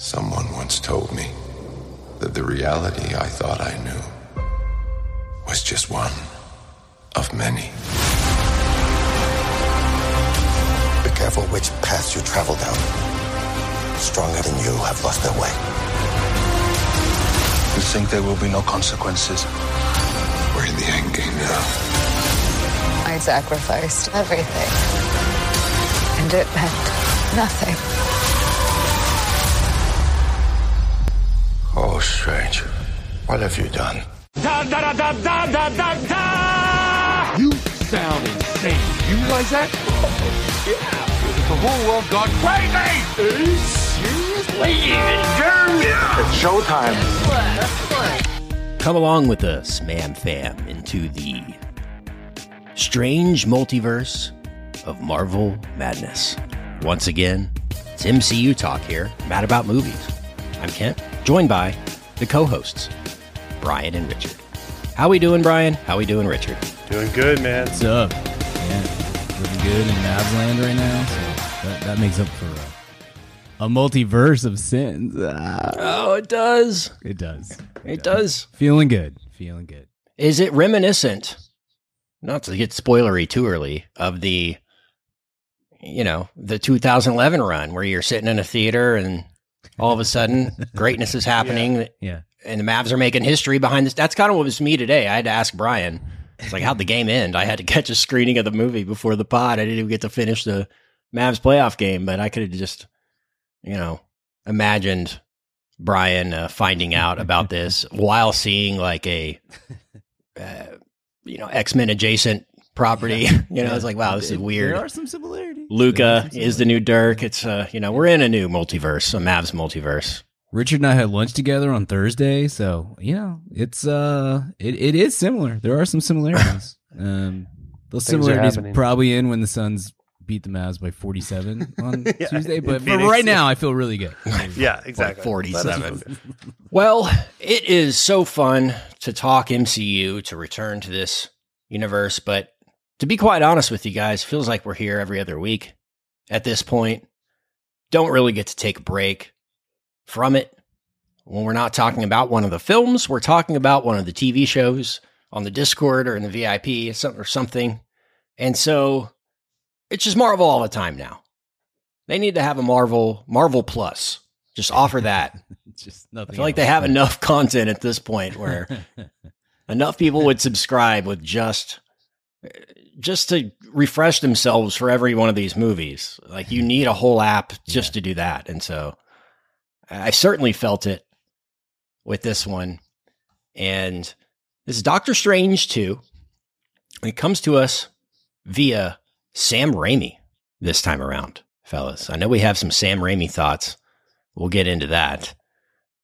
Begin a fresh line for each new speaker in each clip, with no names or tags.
Someone once told me that the reality I thought I knew was just one of many.
Be careful which path you travel down. Stronger than you have lost their way.
You think there will be no consequences?
We're in the end game now.
I sacrificed everything. And it meant nothing.
Oh, strange. What have you done?
Da da da da da da da! You sound insane. You realize that? yeah. The whole world gone crazy! Are you serious? Ladies and germs! It's showtime.
Come along with us, Ma'am Fam, into the strange multiverse of Marvel madness. Once again, it's MCU talk here, mad about movies. I'm Kent, joined by the co-hosts, Brian and Richard. How we doing, Brian? How we doing, Richard?
Doing good, man.
What's up? Yeah, living good in Mavs land right now, so that, that makes up for a, a multiverse of sins. Ah,
Oh, it does.
it does.
It does.
Feeling good. Feeling good.
Is it reminiscent, not to get spoilery too early, of the, you know, the 2011 run where you're sitting in a theater and all of a sudden greatness is happening
Yeah.
and the Mavs are making history behind this. That's kind of what was me today. I had to ask Brian. It's like, how'd the game end? I had to catch a screening of the movie before the pod. I didn't even get to finish the Mavs playoff game, but I could have just, you know, imagined Brian uh, finding out about this while seeing like a, uh, you know, X Men adjacent property. you know, it's like, wow, this is weird.
There are some similarities.
Luca
some
is the new Dirk. It's uh, you know, we're in a new multiverse, a Mavs multiverse.
Richard and I had lunch together on Thursday, so you know it's uh it, it is similar. There are some similarities. um, those
Things are
similarities
happening.
probably in when the Suns beat the Mavs by forty seven on
Yeah,
Tuesday, but for right now I feel really good.
Yeah, exactly.
47. Well, it is so fun to talk MCU, to return to this universe, but to be quite honest with you guys, feels like we're here every other week at this point. Don't really get to take a break from it. When we're not talking about one of the films, we're talking about one of the TV shows on the Discord or in the VIP or something. And so it's just Marvel all the time now. They need to have a Marvel Marvel Plus. Just offer that.
It's just nothing.
I feel like they have enough content at this point where enough people would subscribe with just just to refresh themselves for every one of these movies. Like you need a whole app just to do that. And so I certainly felt it with this one. And this is Doctor Strange 2. It comes to us via Sam Raimi this time around, fellas. I know we have some Sam Raimi thoughts. We'll get into that.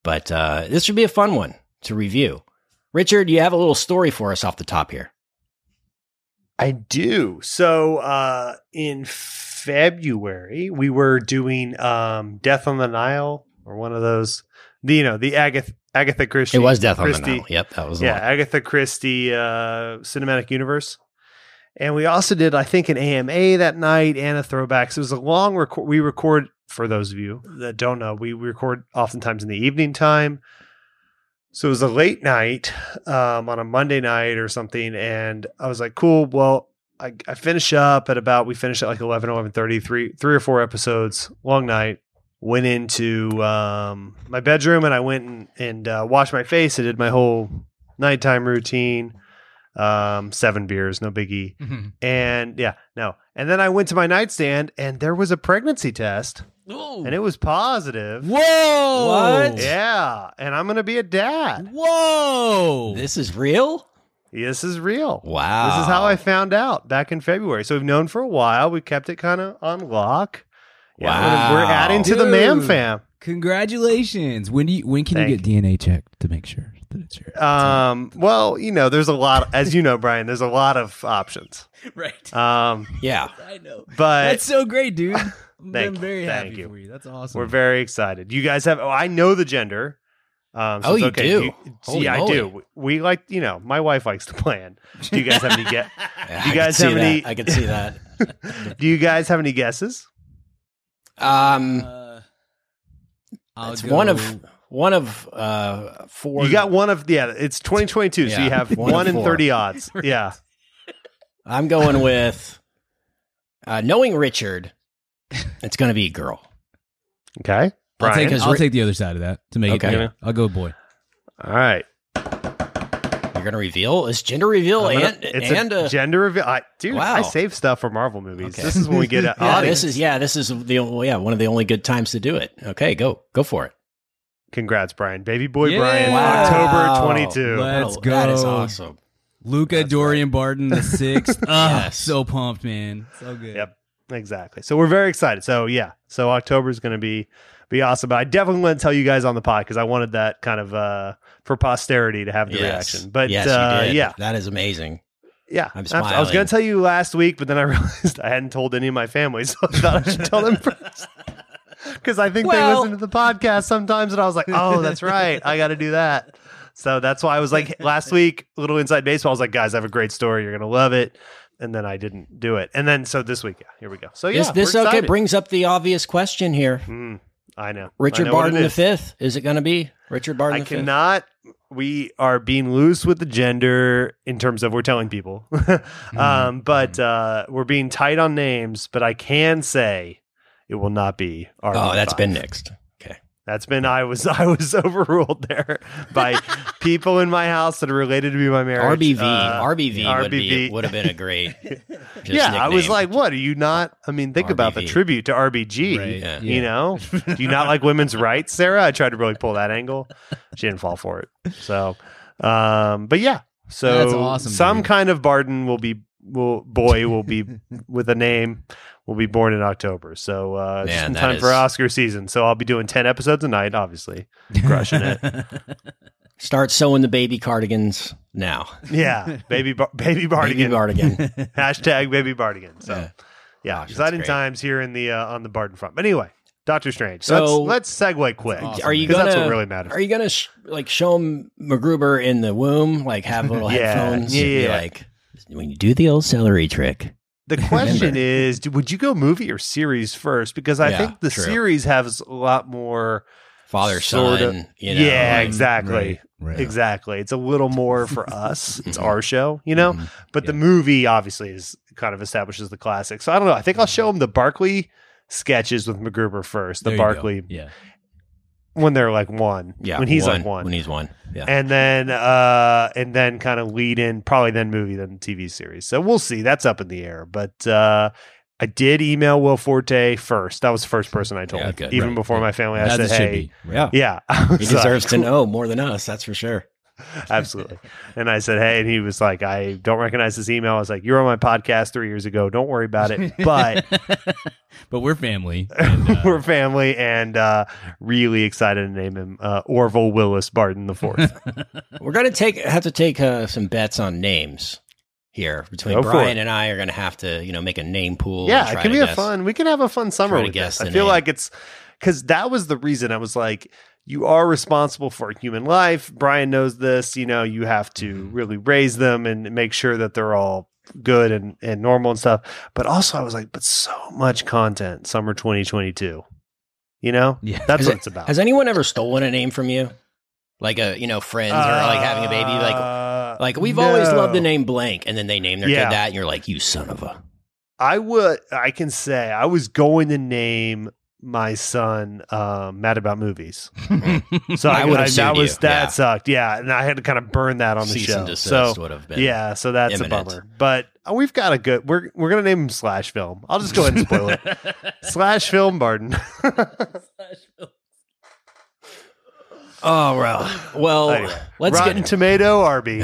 But uh, this should be a fun one to review. Richard, you have a little story for us off the top here.
I do. So uh in February, we were doing um Death on the Nile or one of those the, you know, the Agatha Agatha Christie.
It was Death on the Nile. Yep, that was
Yeah. Agatha Christie uh cinematic universe. And we also did, I think, an AMA that night and a throwback. So it was a long record. We record, for those of you that don't know, we record oftentimes in the evening time. So it was a late night um, on a Monday night or something. And I was like, cool. Well, I, I finish up at about, we finished at like 11, 11 three, three or four episodes, long night. Went into um, my bedroom and I went and, and uh, washed my face. I did my whole nighttime routine. Um, seven beers, no biggie. And yeah, no. And then I went to my nightstand and there was a pregnancy test and it was positive.
Whoa!
What?
Yeah. And I'm going to be a dad.
Whoa!
This is real?
This is real.
Wow.
This is how I found out back in February. So we've known for a while. We kept it kind of on lock. Yeah,
Wow.
We're adding to the Mam
Dude.
fam.
Congratulations. When do you, when can
Thank
you get DNA checked to make sure that it's your
Um, well, you know, there's a lot, as you know, Brian, there's a lot of options.
right?
Um,
Yeah.
I know.
but
That's so great, dude. I'm
Thank
very
you.
happy
Thank you.
for you. That's awesome.
We're very excited. You guys have. Oh, I know the gender. Um,
Oh,
it's
you
okay.
do?
You-
Holy
see, I do. We like, you know, my wife likes to plan. Do you guys have any get?
Do
you guys have any-
that. I can see that.
do you guys have any guesses?
Um,
Uh,
It's
go-
one of one of uh four.
You got one of yeah. It's 2022, so you have
one
one, in
four.
30 odds. Yeah.
I'm going with uh, knowing Richard. It's going to be a girl.
Okay.
I'll
Brian.
take, I'll
Ri-
take the other side of that to make
Okay.
it. Yeah, I'll go boy.
All right.
You're going to reveal is gender reveal
gonna-
and
it's
and
a
uh,
gender reveal. I, dude, I save stuff for Marvel movies.
Okay.
This is when we get
yeah,
audience.
this is yeah, this is the yeah one of the only good times to do it. Okay, go go for it.
Congrats, Brian. Baby boy
Yeah.
Brian.
Wow.
October 22.
Let's
Oh, That is awesome.
Luca Dorian Barton the sixth. Ah,
Yes.
so pumped, man. So good.
Yep. Exactly. So we're very excited. So yeah. So October is going to be be awesome. But I definitely want to tell you guys on the pod because I wanted that kind of uh for posterity to have the
Yes.
reaction. But
yes,
uh,
you did.
yeah,
that is amazing.
yeah.
I'm
Abs- I was going to tell you last week, but then I realized I hadn't told any of my family, so I thought I should tell them first. Because I think they listen to the podcast sometimes, and I was like, "Oh, that's right, I got to do that." So that's why I was like last week, little inside baseball. I was like, "Guys, I have a great story. You're gonna love it." And then I didn't do it. And then so this week, yeah, here we go. So yeah,
this this okay
excited.
brings up the obvious question here.
Mm, I know. I
Richard
know
Barton the fifth. Is it going to be Richard Barton
I
the fifth?
cannot. We are being loose with the gender in terms of we're telling people,
Mm-hmm.
um, but uh, we're being tight on names. But I can say it will not be. RB5.
Oh, that's been nixed. Okay.
That's been. I was. I was overruled there by people in my house that are related to me by marriage.
RBV.
Uh,
RBV, would be
RBV.
would have been a great. just
yeah, I was like, "What are you not?" I mean, think about the tribute to RBG.
Right.
Yeah.
You know, do you not like women's rights, Sarah? I tried to really pull that angle. She didn't fall for it. So, um, but yeah, so
That's awesome,
Some
dude.
kind of Barton will be will boy will be with a name will be born in October. So uh, just
Man,
in
that
time for Oscar season. So I'll be doing ten episodes a night, obviously crushing it.
Start sewing the baby cardigans now.
Yeah, baby Bar- baby
Baby
Bardigan.
Bardigan.
Hashtag baby Bardigan. So
Yeah.
yeah,
Gosh,
exciting
great.
times here in the uh, on the Barton front. But anyway, Doctor Strange.
So-
So let's, let's segue quick.
awesome.
Are you
'Cause
gonna?
That's what really matters.
Are you gonna sh- like show him MacGruber in the womb? Like have little
Yeah,
headphones?
yeah,
and
yeah.
Like when you do the old celery trick.
The question is, would you go movie or series first? Because I
Yeah,
think the
true.
series has a lot more
Father son.
of-
You know,
yeah, exactly.
Right, right.
Exactly. It's a little more for us. It's
Mhm.
our show, you know?
Mhm.
But the movie obviously is kind of establishes the classic. So I don't know. I think I'll show him the Barkley sketches with MacGruber first. The. Barkley
Yeah.
When they're like one.
Yeah,
When he's
one,
like one.
When he's one. Yeah.
and then uh and then kind of lead in probably then movie then TV series. So we'll see. That's up in the air. But uh I did email Will Forte first. That was the first person I told.
Yeah, good.
Even
Right.
before my family, I
As
said, "Hey,
yeah.
yeah."
He deserves
like,
to know more than us. That's for sure.
Absolutely. And I said, Hey, and he was like, I don't recognize this email. I was like, You're on my podcast three years ago. Don't worry about it. But
but we're family. And, uh,
we're family and uh, really excited to name him uh, Orville Willis Barton the fourth.
We're gonna take have to take uh, some bets on names here between
Go
Brian and I are gonna have to you know make a name pool.
yeah,
and
it
try
can
to
be a fun. We can have a fun summer
try
with
guess
this. I feel
name.
like it's because that was the reason I was like, you are responsible for human life. Brian knows this. You know, you have to
Mm-hmm.
really raise them and make sure that they're all good and, and normal and stuff. But also, I was like, but so much content, summer 2022. You know,
Yeah.
that's
Has
what
it-
it's about.
Has anyone ever stolen a name from you? Like a you know friends or like having a baby? Like
Uh,
like we've always loved the name blank, and then they name their
Yeah.
kid that, and you're like, you son of a.
I would. I can say I was going to name my son um, "Mad About Movies." So
I
I,
would have
that was
you.
that
Yeah.
sucked. Yeah, and I had to kind of burn that on the
Cease
show.
and
so
would have been.
yeah, so that's
imminent.
a bummer. But uh, we've got a good. We're we're gonna name him Slash Film. I'll just go ahead and spoil it. Slash Film Barton.
Oh well, well.
Anyway,
let's
Rotten
get
Tomato Arby.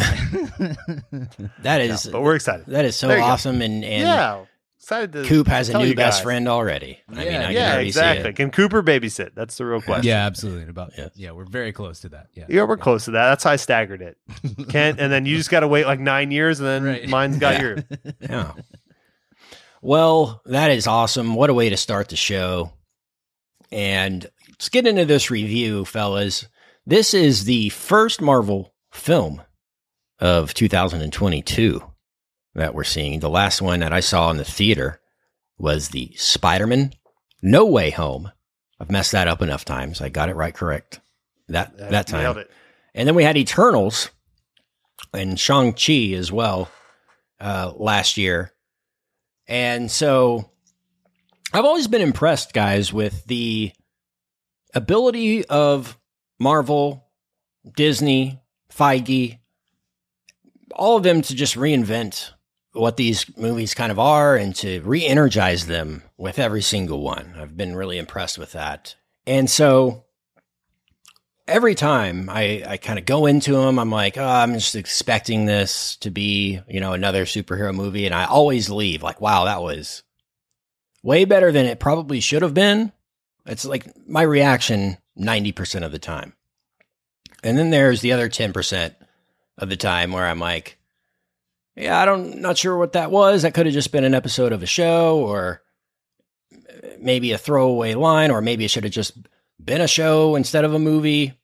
that is
but we're excited.
that is so
you go.
awesome, and and
yeah, excited to.
Coop has a new best friend already. I mean, I can
Yeah,
already
exactly.
see it.
Can Cooper babysit? That's the real question.
yeah, absolutely. About
Yes.
yeah, we're very close to that. Yeah.
Yeah, we're close to that. That's how I staggered it. Kent, and then you just got to wait like nine years, and then
Right.
mine's got
Yeah.
your.
Yeah. Well, that is awesome. What a way to start the show. And let's get into this review, fellas. This is the first Marvel film of 2022 that we're seeing. The last one that I saw in the theater was the Spider Man No Way Home I've messed that up enough times. I got it right correct that
Yeah,
that time. And then we had Eternals and Shang Chi as well uh, last year, and so I've always been impressed, guys, with the ability of Marvel, Disney, Feige, all of them to just reinvent what these movies kind of are and to re-energize them with every single one. I've been really impressed with that. And so every time I, I kind of go into them, I'm like, oh, I'm just expecting this to be, you know, another superhero movie. And I always leave like, wow, that was way better than it probably should have been. It's like my reaction 90% of the time. And then there's the other 10% of the time where I'm like, yeah, I don't not sure what that was. That could have just been an episode of a show or maybe a throwaway line or maybe it should have just been a show instead of a movie.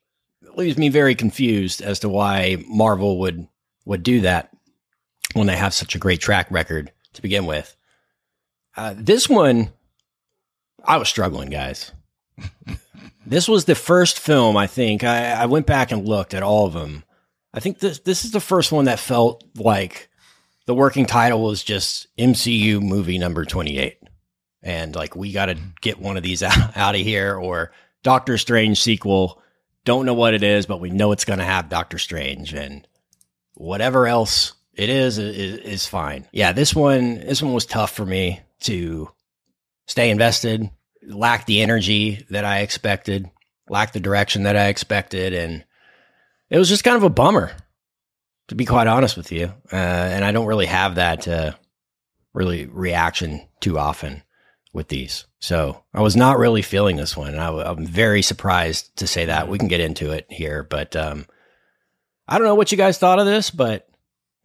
It leaves me very confused as to why Marvel would would do that when they have such a great track record to begin with. Uh, this one, I was struggling, guys. this was the first film I think I, I went back and looked at all of them. I think this this is the first one that felt like the working title was just MCU movie number twenty eight, and like we got to get one of these out, out of here or Doctor Strange sequel. Don't know what it is, but we know it's going to have Doctor Strange and whatever else it is, is is fine. Yeah, this one this one was tough for me to stay invested. Lacked the energy that I expected. Lacked the direction that I expected, and it was just kind of a bummer, to be quite honest with you. Uh, and I don't really have that uh, really reaction too often with these. So I was not really feeling this one. And I, am very surprised to say that. We can get into it here, but um, I don't know what you guys thought of this, but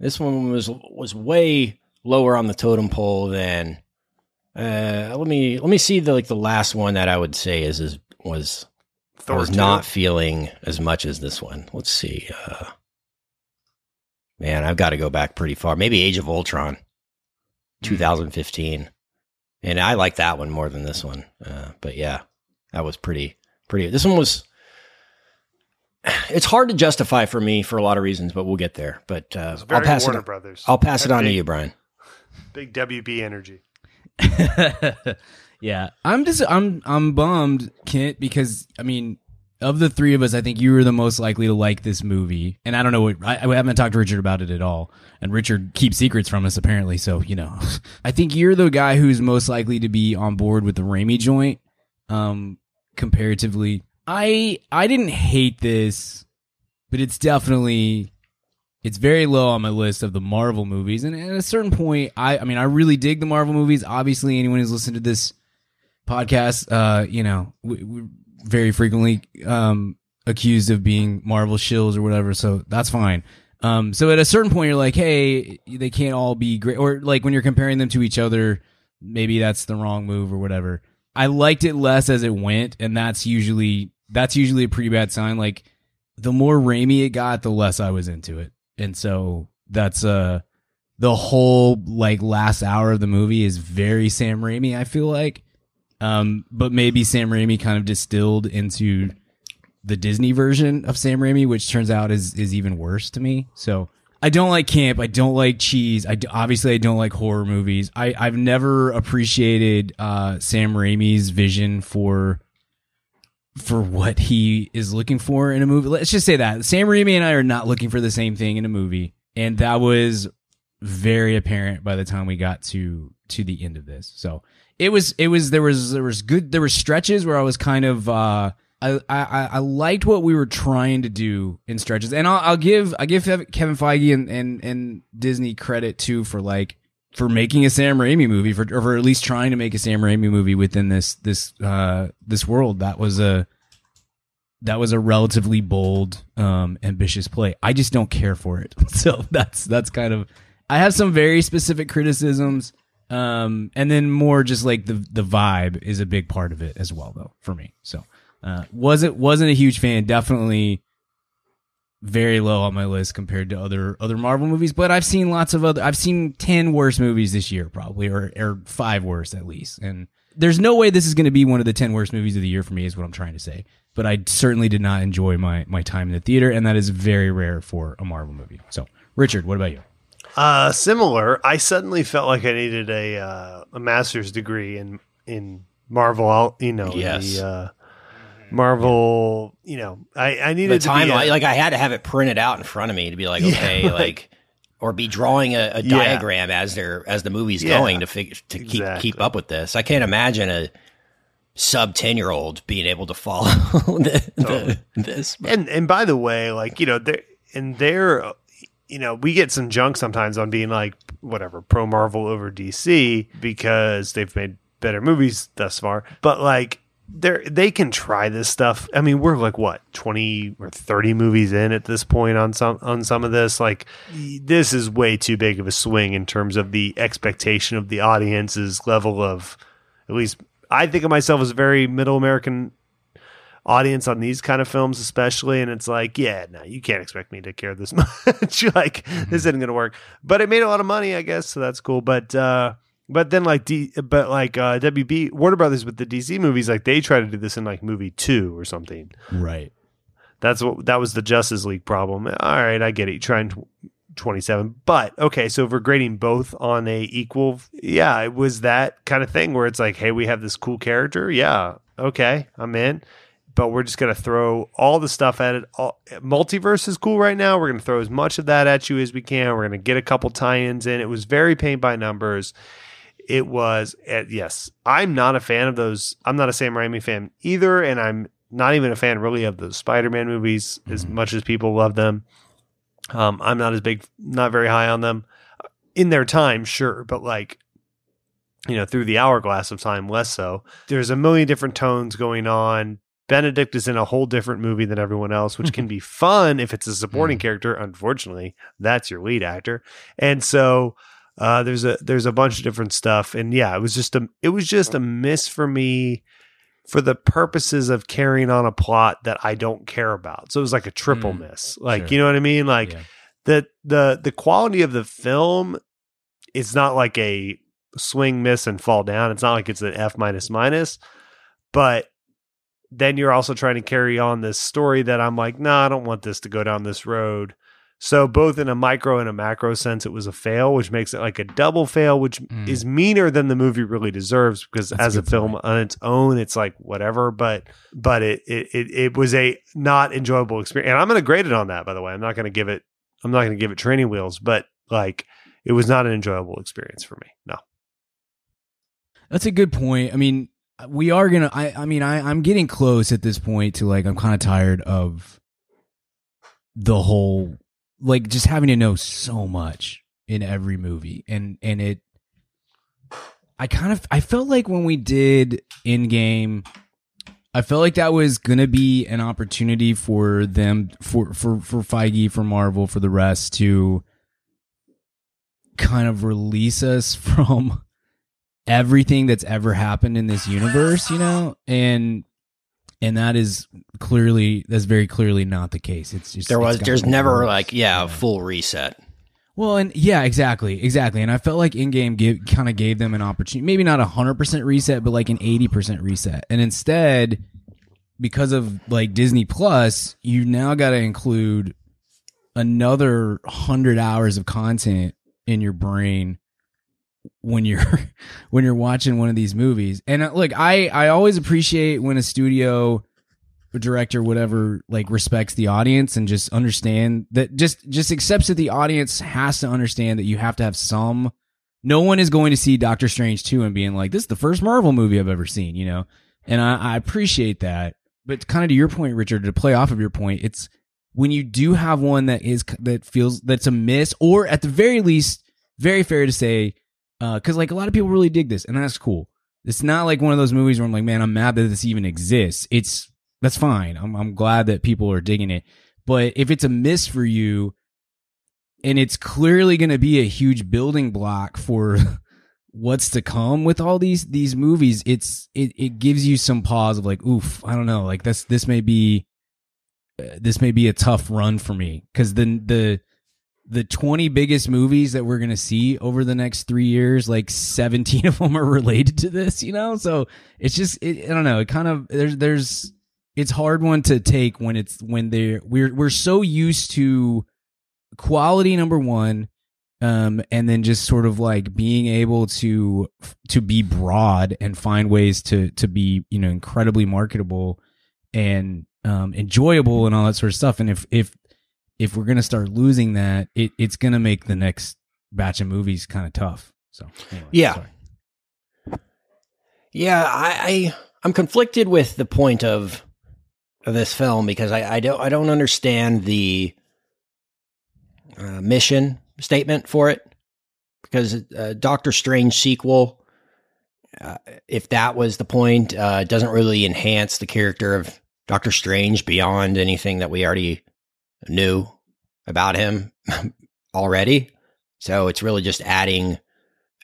this one was was way lower on the totem pole than. Uh, let me let me see the like the last one that I would say is, is was I was
2.
not feeling as much as this one. Let's see. Uh, man, I've got to go back pretty far. Maybe Age of Ultron, 2015, and I like that one more than this one. Uh, but yeah, that was pretty pretty. This one was. It's hard to justify for me for a lot of reasons, but we'll get there. But uh, I'll pass
Warner
it.
Brothers.
I'll pass it
That
on to you, Brian.
Big WB energy.
yeah, I'm just I'm I'm bummed, Kent, because I mean, of the three of us, I think you were the most likely to like this movie, and I don't know what I, I haven't talked to Richard about it at all, and Richard keeps secrets from us apparently, so you know, I think you're the guy who's most likely to be on board with the Raimi joint, um, comparatively. I I didn't hate this, but it's definitely it's very low on my list of the Marvel movies. And at a certain point, I, I mean, I really dig the Marvel movies. Obviously, anyone who's listened to this podcast, uh, you know, we, we're very frequently um, accused of being Marvel shills or whatever. So that's fine. Um, so at a certain point, you're like, hey, they can't all be great. Or like when you're comparing them to each other, maybe that's the wrong move or whatever. I liked it less as it went, and that's usually that's usually a pretty bad sign. Like the more Raimi it got, the less I was into it and so that's uh the whole like last hour of the movie is very Sam Raimi. I feel like, um, but maybe Sam Raimi kind of distilled into the Disney version of Sam Raimi, which turns out is is even worse to me. So I don't like camp. I don't like cheese. I d- obviously I don't like horror movies. I I've never appreciated uh, Sam Raimi's vision for for what he is looking for in a movie. Let's just say that Sam Raimi and I are not looking for the same thing in a movie, and that was very apparent by the time we got to to the end of this. So it was it was there was there was good there were stretches where I was kind of uh I I I liked what we were trying to do in stretches, and I'll, I'll give I give Kevin Feige and and and Disney credit too for like for making a Sam Raimi movie for or for at least trying to make a Sam Raimi movie within this this uh this world. That was a that was a relatively bold, um, ambitious play. I just don't care for it. So that's that's kind of I have some very specific criticisms. Um, and then more just like the the vibe is a big part of it as well though for me. So uh wasn't wasn't a huge fan, definitely very low on my list compared to other other Marvel movies, but I've seen lots of other I've seen 10 worse movies this year probably or or 5 worse at least. And there's no way this is going to be one of the 10 worst movies of the year for me is what I'm trying to say. But I certainly did not enjoy my my time in the theater and that is very rare for a Marvel movie. So, Richard, what about you?
Uh, similar. I suddenly felt like I needed a uh, a master's degree in in Marvel. You know,
Yes.
the uh, Marvel. You know, I I
the
needed to be a-
like I had to have it printed out in front of me to be like,
Yeah,
okay,
like-
like, or be drawing a, a
Yeah.
diagram as they're as the movie's
Yeah,
going to figure to keep
exactly.
keep up with this. I can't imagine a sub ten year old being able to follow the, the, this.
and and by the way, like you know, there, uh, you know, we get some junk sometimes on being like whatever pro Marvel over DC because they've made better movies thus far, but like. They they can try this stuff. I mean, we're like what twenty or thirty movies in at this point on some on some of this. Like, this is way too big of a swing in terms of the expectation of the audience's level of. At least, I think of myself as a very middle American audience on these kind of films, especially. And it's like, yeah, no, you can't expect me to care this much. like, this isn't going to work. But it made a lot of money, I guess, so that's cool. But uh, but then like D, but like uh, WB Warner Brothers with the DC movies, like they try to do this in like movie two or something.
Right.
That's what that was the Justice League problem. All right, I get it. You try and tw- 27. But okay, so if we're grading both on a equal, yeah, it was that kind of thing where it's like, hey, we have this cool character. Yeah, okay, I'm in. But we're just gonna throw all the stuff at it. All, multiverse is cool right now. We're gonna throw as much of that at you as we can. We're gonna get a couple tie-ins in. It was very paint by numbers. It was uh, yes. I'm not a fan of those. I'm not a Sam Raimi fan either, and I'm not even a fan really of the Spider-Man movies as much as people love them. Um, I'm not as big, not very high on them in their time, sure, but like you know, through the hourglass of time, less so. There's a million different tones going on. Benedict is in a whole different movie than everyone else, which can be fun if it's a supporting character. Unfortunately, that's your lead actor, and so uh, there's a there's a bunch of different stuff. And yeah, it was just a it was just a miss for me for the purposes of carrying on a plot that I don't care about. So it was like a triple
Mm,
miss. Like
sure.
you know what I mean? Like
Yeah.
the the the quality of the film is not like a swing miss and fall down. It's not like it's an F minus minus, but then you're also trying to carry on this story that I'm like, no, nah, I don't want this to go down this road. So both in a micro and a macro sense, it was a fail, which makes it like a double fail, which
Mm.
is meaner than the movie really deserves because
That's
as a
good
film
point.
on its own, it's like whatever. But but it it it, it was a not enjoyable experience, and I'm going to grade it on that. By the way, I'm not going to give it I'm not going to give it training wheels, but like it was not an enjoyable experience for me. No.
That's a good point. I mean, we are gonna. I. I mean, I. I'm getting close at this point to like. I'm kind of tired of the whole like just having to know so much in every movie, and and it. I kind of. I felt like when we did Endgame. I felt like that was gonna be an opportunity for them for for for Feige for Marvel for the rest to kind of release us from everything that's ever happened in this universe, you know? And and that is clearly that's very clearly not the case. It's just
There was, there's never
worse.
like, yeah, a full reset.
Well, and yeah, exactly, exactly. And I felt like Endgame give kind of gave them an opportunity, maybe not a hundred percent reset, but like an eighty percent reset. And instead, because of like Disney Plus, you now got to include another hundred hours of content in your brain when you're when you're watching one of these movies. And uh, look, I I always appreciate when a studio director whatever like respects the audience and just understand that just just accepts that the audience has to understand that you have to have some no one is going to see Doctor Strange 2 and being like this is the first Marvel movie I've ever seen, you know. And I, I appreciate that. But kind of to your point Richard to play off of your point, it's when you do have one that is that feels that's a miss or at the very least very fair to say because like a lot of people really dig this and that's cool. It's not like one of those movies where i'm like man i'm mad that this even exists. It's that's fine. I'm, I'm glad that people are digging it. But if it's a miss for you and it's clearly going to be a huge building block for what's to come with all these these movies it's it, it gives you some pause of like oof i don't know like this this may be uh, this may be a tough run for me. Because the the the 20 biggest movies that we're going to see over the next three years, like 17 of them are related to this, you know? So it's just, it, I don't know. It kind of, there's, there's, it's hard one to take when it's, when they're, we're, we're so used to quality number one. Um, and then just sort of like being able to, to be broad and find ways to, to be, you know, incredibly marketable and, um, enjoyable and all that sort of stuff. And if, if, if we're gonna start losing that, it, it's gonna make the next batch of movies kind of tough. So anyway,
Yeah.
sorry.
Yeah, I, I I'm conflicted with the point of of this film because I, I don't I don't understand the uh, mission statement for it because uh, Doctor Strange sequel. Uh, if that was the point, uh, doesn't really enhance the character of Doctor Strange beyond anything that we already knew about him already. So it's really just adding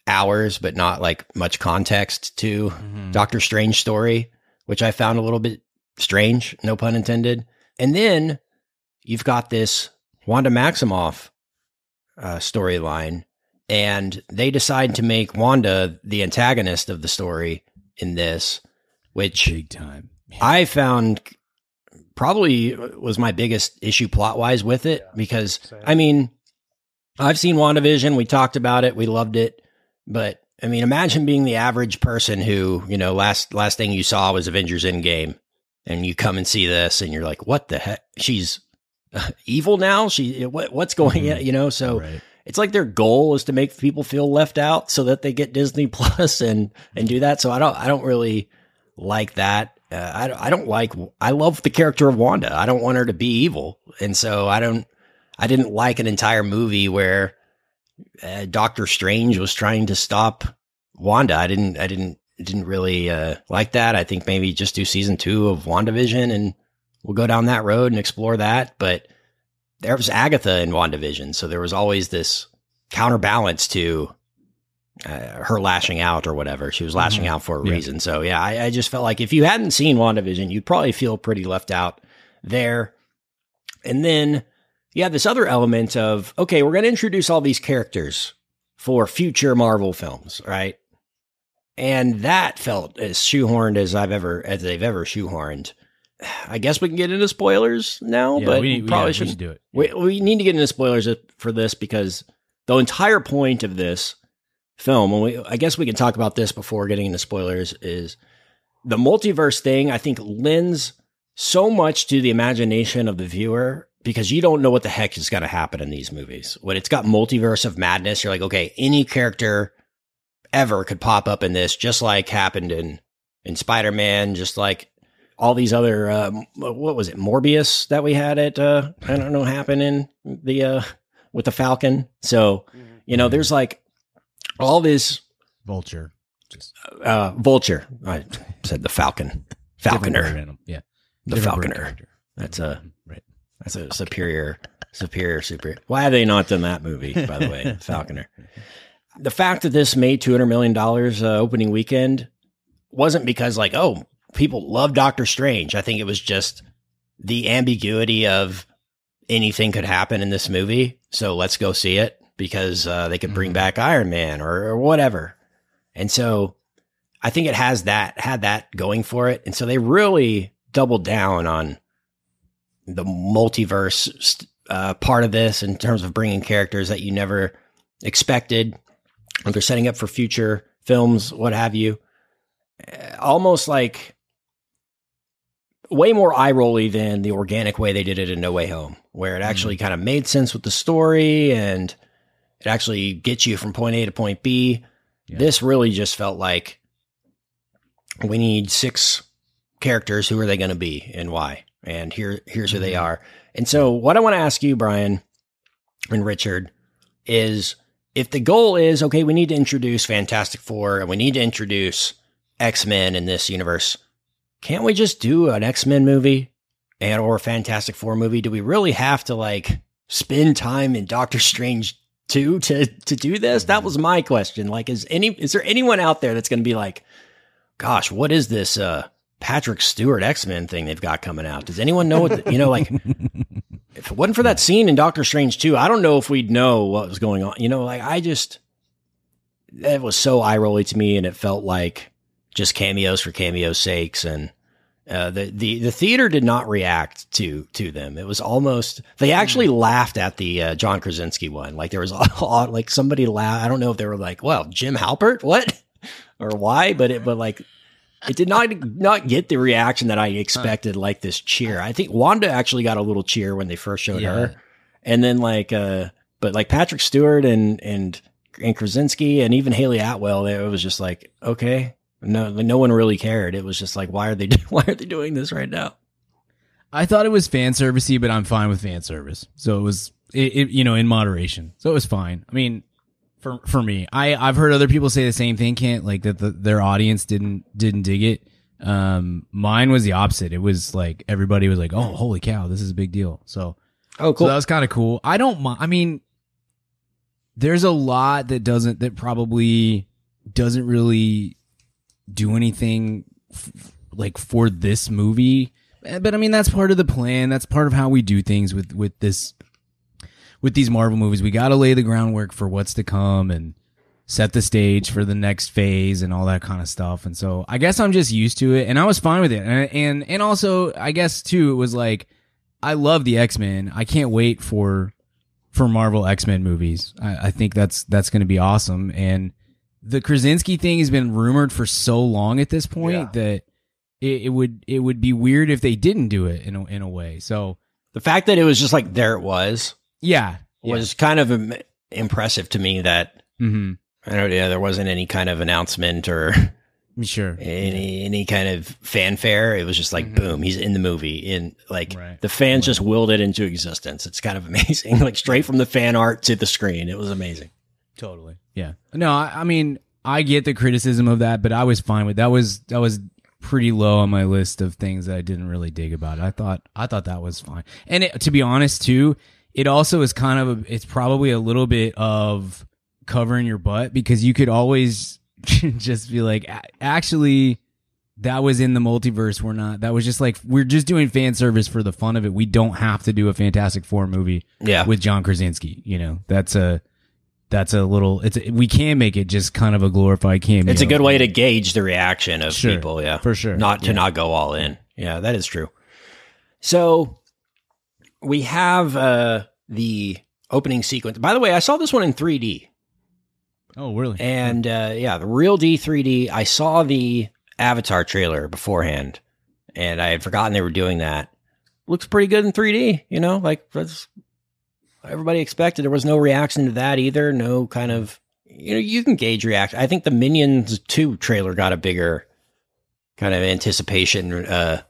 hours, but not like much context to
Mhm.
Doctor Strange story, which I found a little bit strange, no pun intended. And then you've got this Wanda Maximoff uh, storyline, and they decide to make Wanda the antagonist of the story in this, which
big time.
I found probably was my biggest issue plot wise with it because
same.
I mean, I've seen WandaVision. We talked about it. We loved it. But I mean, imagine being the average person who, you know, last, last thing you saw was Avengers Endgame and you come and see this and you're like, what the heck? She's evil now. She, what, what's going
Mhm.
on? You know, so
Right.
it's like their goal is to make people feel left out so that they get Disney Plus and and do that. So I don't I don't really like that. Uh, I I don't like I love the character of Wanda. I don't want her to be evil, and so I don't I didn't like an entire movie where uh, Doctor Strange was trying to stop Wanda. I didn't I didn't didn't really uh, like that. I think maybe just do season two of WandaVision and we'll go down that road and explore that. But there was Agatha in WandaVision, so there was always this counterbalance to uh, her lashing out or whatever. She was lashing
Mhm.
out for a
Yeah.
reason. So yeah, I, I just felt like if you hadn't seen WandaVision, you'd probably feel pretty left out there. And then you have this other element of okay, we're going to introduce all these characters for future Marvel films, right? And that felt as shoehorned as I've ever as they've ever shoehorned. I guess we can get into spoilers now,
Yeah,
but
we,
we, probably
yeah, we
should
should do it.
we, we need to get into spoilers for this because the entire point of this film, and we, I guess we can talk about this before getting into spoilers, is the multiverse thing, I think, lends so much to the imagination of the viewer because you don't know what the heck is going to happen in these movies. When it's got multiverse of madness, you're like, okay, any character ever could pop up in this, just like happened in in Spider Man, just like all these other uh, what was it Morbius that we had at uh, I don't know happen in the uh, with the Falcon. So you know, there's like all this
Vulture. Just
uh, Vulture. I said the Falcon, Falconer.
Yeah.
The
Different
Falconer. That's a
Right.
that's a superior superior superior. Why have they not done that movie? By the way, Falconer. The fact that this made two hundred million dollars uh, opening weekend wasn't because like oh people love Doctor Strange. I think it was just the ambiguity of anything could happen in this movie. So let's go see it because uh, they could bring
Mhm.
back Iron Man or, or whatever. And so I think it has that had that going for it. And so they really doubled down on the multiverse uh, part of this in terms of bringing characters that you never expected. Or they're setting up for future films, what have you. Uh, Almost like way more eye rolly than the organic way they did it in No Way Home, where it actually kind of made sense with the story and it actually gets you from point A to point B.
Yeah.
This really just felt like we need six characters. Who are they going to be and why? And here, here's who they
Mhm.
are. And so, what I want to ask you, Brian and Richard, is if the goal is okay, we need to introduce Fantastic Four and we need to introduce X Men in this universe. Can't we just do an X Men movie and or a Fantastic Four movie? Do we really have to like spend time in Doctor Strange two to to do this? That was my question. Like, is any is there anyone out there that's going to be like, gosh, what is this uh, Patrick Stewart X Men thing they've got coming out? Does anyone know what the, you know? Like, if it wasn't for that scene in Doctor Strange 2, I don't know if we'd know what was going on. You know, like I just, it was so eye rolly to me and it felt like just cameos for cameo's sakes. And, uh, the, the, the theater did not react to, to them. It was almost, they actually laughed at the, uh, John Krasinski one. Like there was like somebody laughed. I don't know if they were like, well, Jim Halpert, what? or why, but it, but like, it did not not get the reaction that I expected, like this cheer. I think Wanda actually got a little cheer when they first showed
Yeah.
her, and then like, uh, but like Patrick Stewart and and and Krasinski and even Hayley Atwell, it was just like, okay, no, no one really cared. It was just like, why are they why are they doing this right now?
I thought it was fan servicey, but I'm fine with fan service. So it was, it, it, you know, in moderation. So it was fine. I mean, for for me, I I've heard other people say the same thing. Can't like that the, their audience didn't didn't dig it. Um, mine was the opposite. It was like everybody was like, "Oh, holy cow, this is a big deal." So
Oh,
so that was kind of cool. I don't mind. I mean, there's a lot that doesn't that probably doesn't really do anything f- like for this movie. Eh, But I mean, that's part of the plan. That's part of how we do things with with this with these Marvel movies. We got to lay the groundwork for what's to come and set the stage for the next phase and all that kind of stuff. And so I guess I'm just used to it, and I was fine with it. And and, and also, I guess too, it was like I love the X Men. I can't wait for for Marvel X Men movies. I, I think that's that's going to be awesome. And the Krasinski thing has been rumored for so long at this point that it, it would it would be weird if they didn't do it in a, in a way. So
the fact that it was just like there it was
yeah,
was kind of im- impressive to me. That
hmm
I don't yeah, there wasn't any kind of announcement or
sure.
any any kind of fanfare. It was just like boom, he's in the movie. And like
Right.
the fans just willed it into existence. It's kind of amazing. like straight from the fan art to the screen. It was amazing.
Totally. Yeah. No, I, I mean, I get the criticism of that, but I was fine with that. Was that was pretty low on my list of things that I didn't really dig about. I thought I thought that was fine. And it, to be honest, too, it also is kind of a, it's probably a little bit of covering your butt because you could always just be like, actually. That was in the multiverse. We're not. That was just like we're just doing fan service for the fun of it. We don't have to do a Fantastic Four movie
Yeah.
with John Krasinski. You know, that's a that's a little. It's a, we can make it just kind of a glorified cameo.
It's a good way to gauge the reaction of
Sure,
people, yeah.
for sure.
Not to
Yeah.
not go all in. Yeah, that is true. So we have uh the opening sequence. By the way, I saw this one in 3D.
Oh, really?
And uh yeah, the RealD 3D. I saw the Avatar trailer beforehand and I had forgotten they were doing that. Looks pretty good in 3D, you know? Like that's everybody expected. There was no reaction to that either. No kind of you know, you can gauge reaction. I think the Minions 2 trailer got a bigger kind of anticipation uh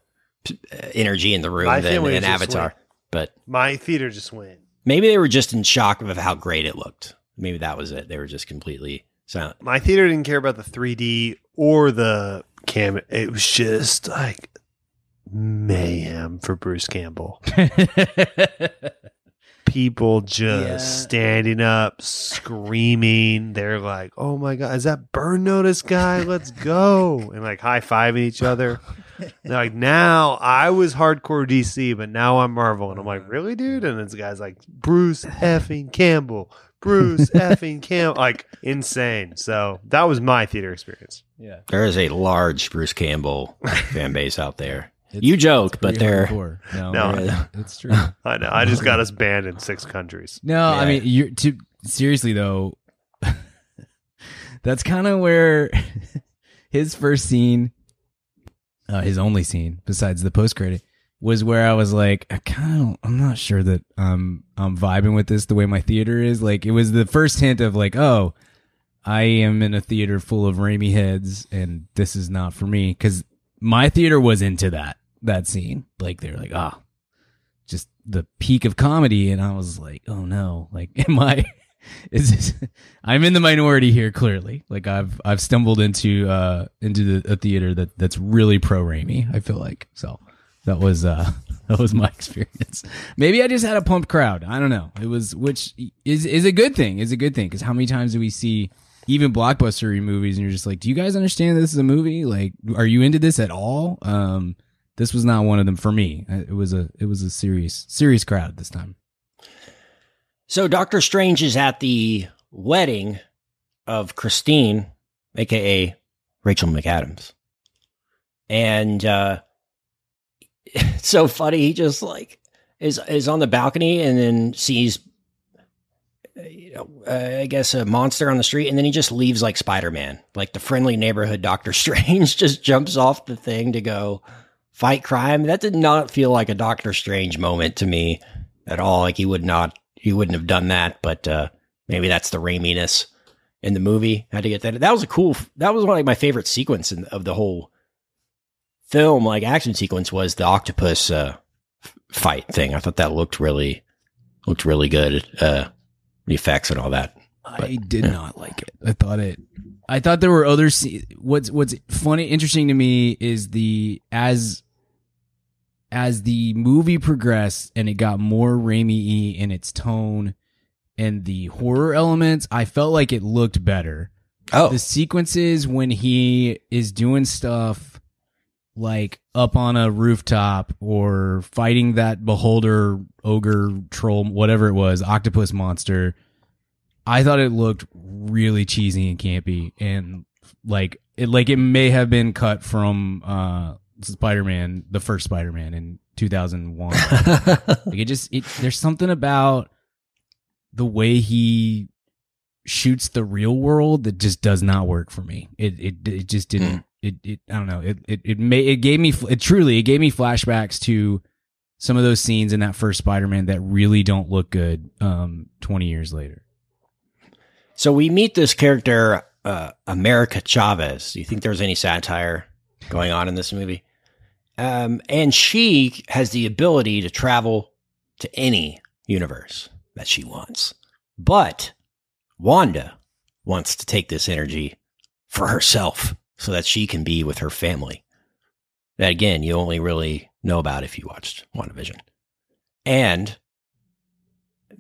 uh, energy in the room
My
than
family
an Avatar.
went.
But
My theater just went.
maybe they were just in shock of how great it looked. Maybe that was it. They were just completely silent.
My theater didn't care about the 3D or the cam. It was just like mayhem for Bruce Campbell. People just
Yeah.
standing up, screaming. They're like, "Oh my god, is that Burn Notice guy? Let's go!" and like high fiving each other. They're like, now I was hardcore DC, but now I'm Marvel, and I'm like, really, dude? And this guy's like, Bruce effing Campbell, Bruce effing Campbell, like insane. So that was my theater experience.
yeah.
There is a large Bruce Campbell fan base out there. You joke, but they're
hardcore. No,
No.
yeah, it's true.
I know. I just got us banned in six countries.
No, I mean, you're to seriously though. that's kind of where his first scene, uh, his only scene besides the post credit, was where I was like, I kind of, I'm not sure that I'm, I'm vibing with this the way my theater is. Like, it was the first hint of like, oh, I am in a theater full of Raimi heads, and this is not for me because my theater was into that that scene. Like, they're like, ah, just the peak of comedy and I was like, "Oh no, like am I is this I'm in the minority here clearly. Like I've I've stumbled into uh into the, a theater that that's really pro Raimi, I feel like. So that was uh that was my experience. Maybe I just had a pumped crowd. I don't know. It was which is is a good thing. Is a good thing cuz how many times do we see even blockbuster movies and you're just like, "Do you guys understand this is a movie? Like are you into this at all?" Um this was not one of them for me. It was a it was a serious serious crowd this time.
So Doctor Strange is at the wedding of Christine, aka Rachel McAdams. And uh it's so funny, he just like is is on the balcony and then sees you know, uh, I guess a monster on the street, and then he just leaves like Spider Man, like the friendly neighborhood Doctor Strange, just jumps off the thing to go fight crime. That did not feel like a Doctor Strange moment to me at all. Like he would not, he wouldn't have done that. But uh, maybe that's the raiminess in the movie. Had to get that. That was a cool. That was one of like, my favorite sequence in, of the whole film. Like action sequence was the octopus uh, fight thing. I thought that looked really looked really good. Uh, the effects and all that.
But, I did yeah. not like it. I thought it. I thought there were other. What's What's funny, interesting to me is the as as the movie progressed and it got more Raimi in its tone and the horror elements, I felt like it looked better.
Oh,
the sequences when he is doing stuff like up on a rooftop or fighting that beholder ogre troll whatever it was octopus monster i thought it looked really cheesy and campy and like it like it may have been cut from uh spider-man the first spider-man in 2001 like it just it, there's something about the way he shoots the real world that just does not work for me it it, it just didn't it, it I don't know it it it may it gave me it truly it gave me flashbacks to some of those scenes in that first Spider-Man that really don't look good um 20 years later.
So we meet this character uh, America Chavez. Do you think there's any satire going on in this movie? Um, and she has the ability to travel to any universe that she wants. But Wanda wants to take this energy for herself so that she can be with her family. That again, you only really know about if you watched WandaVision. And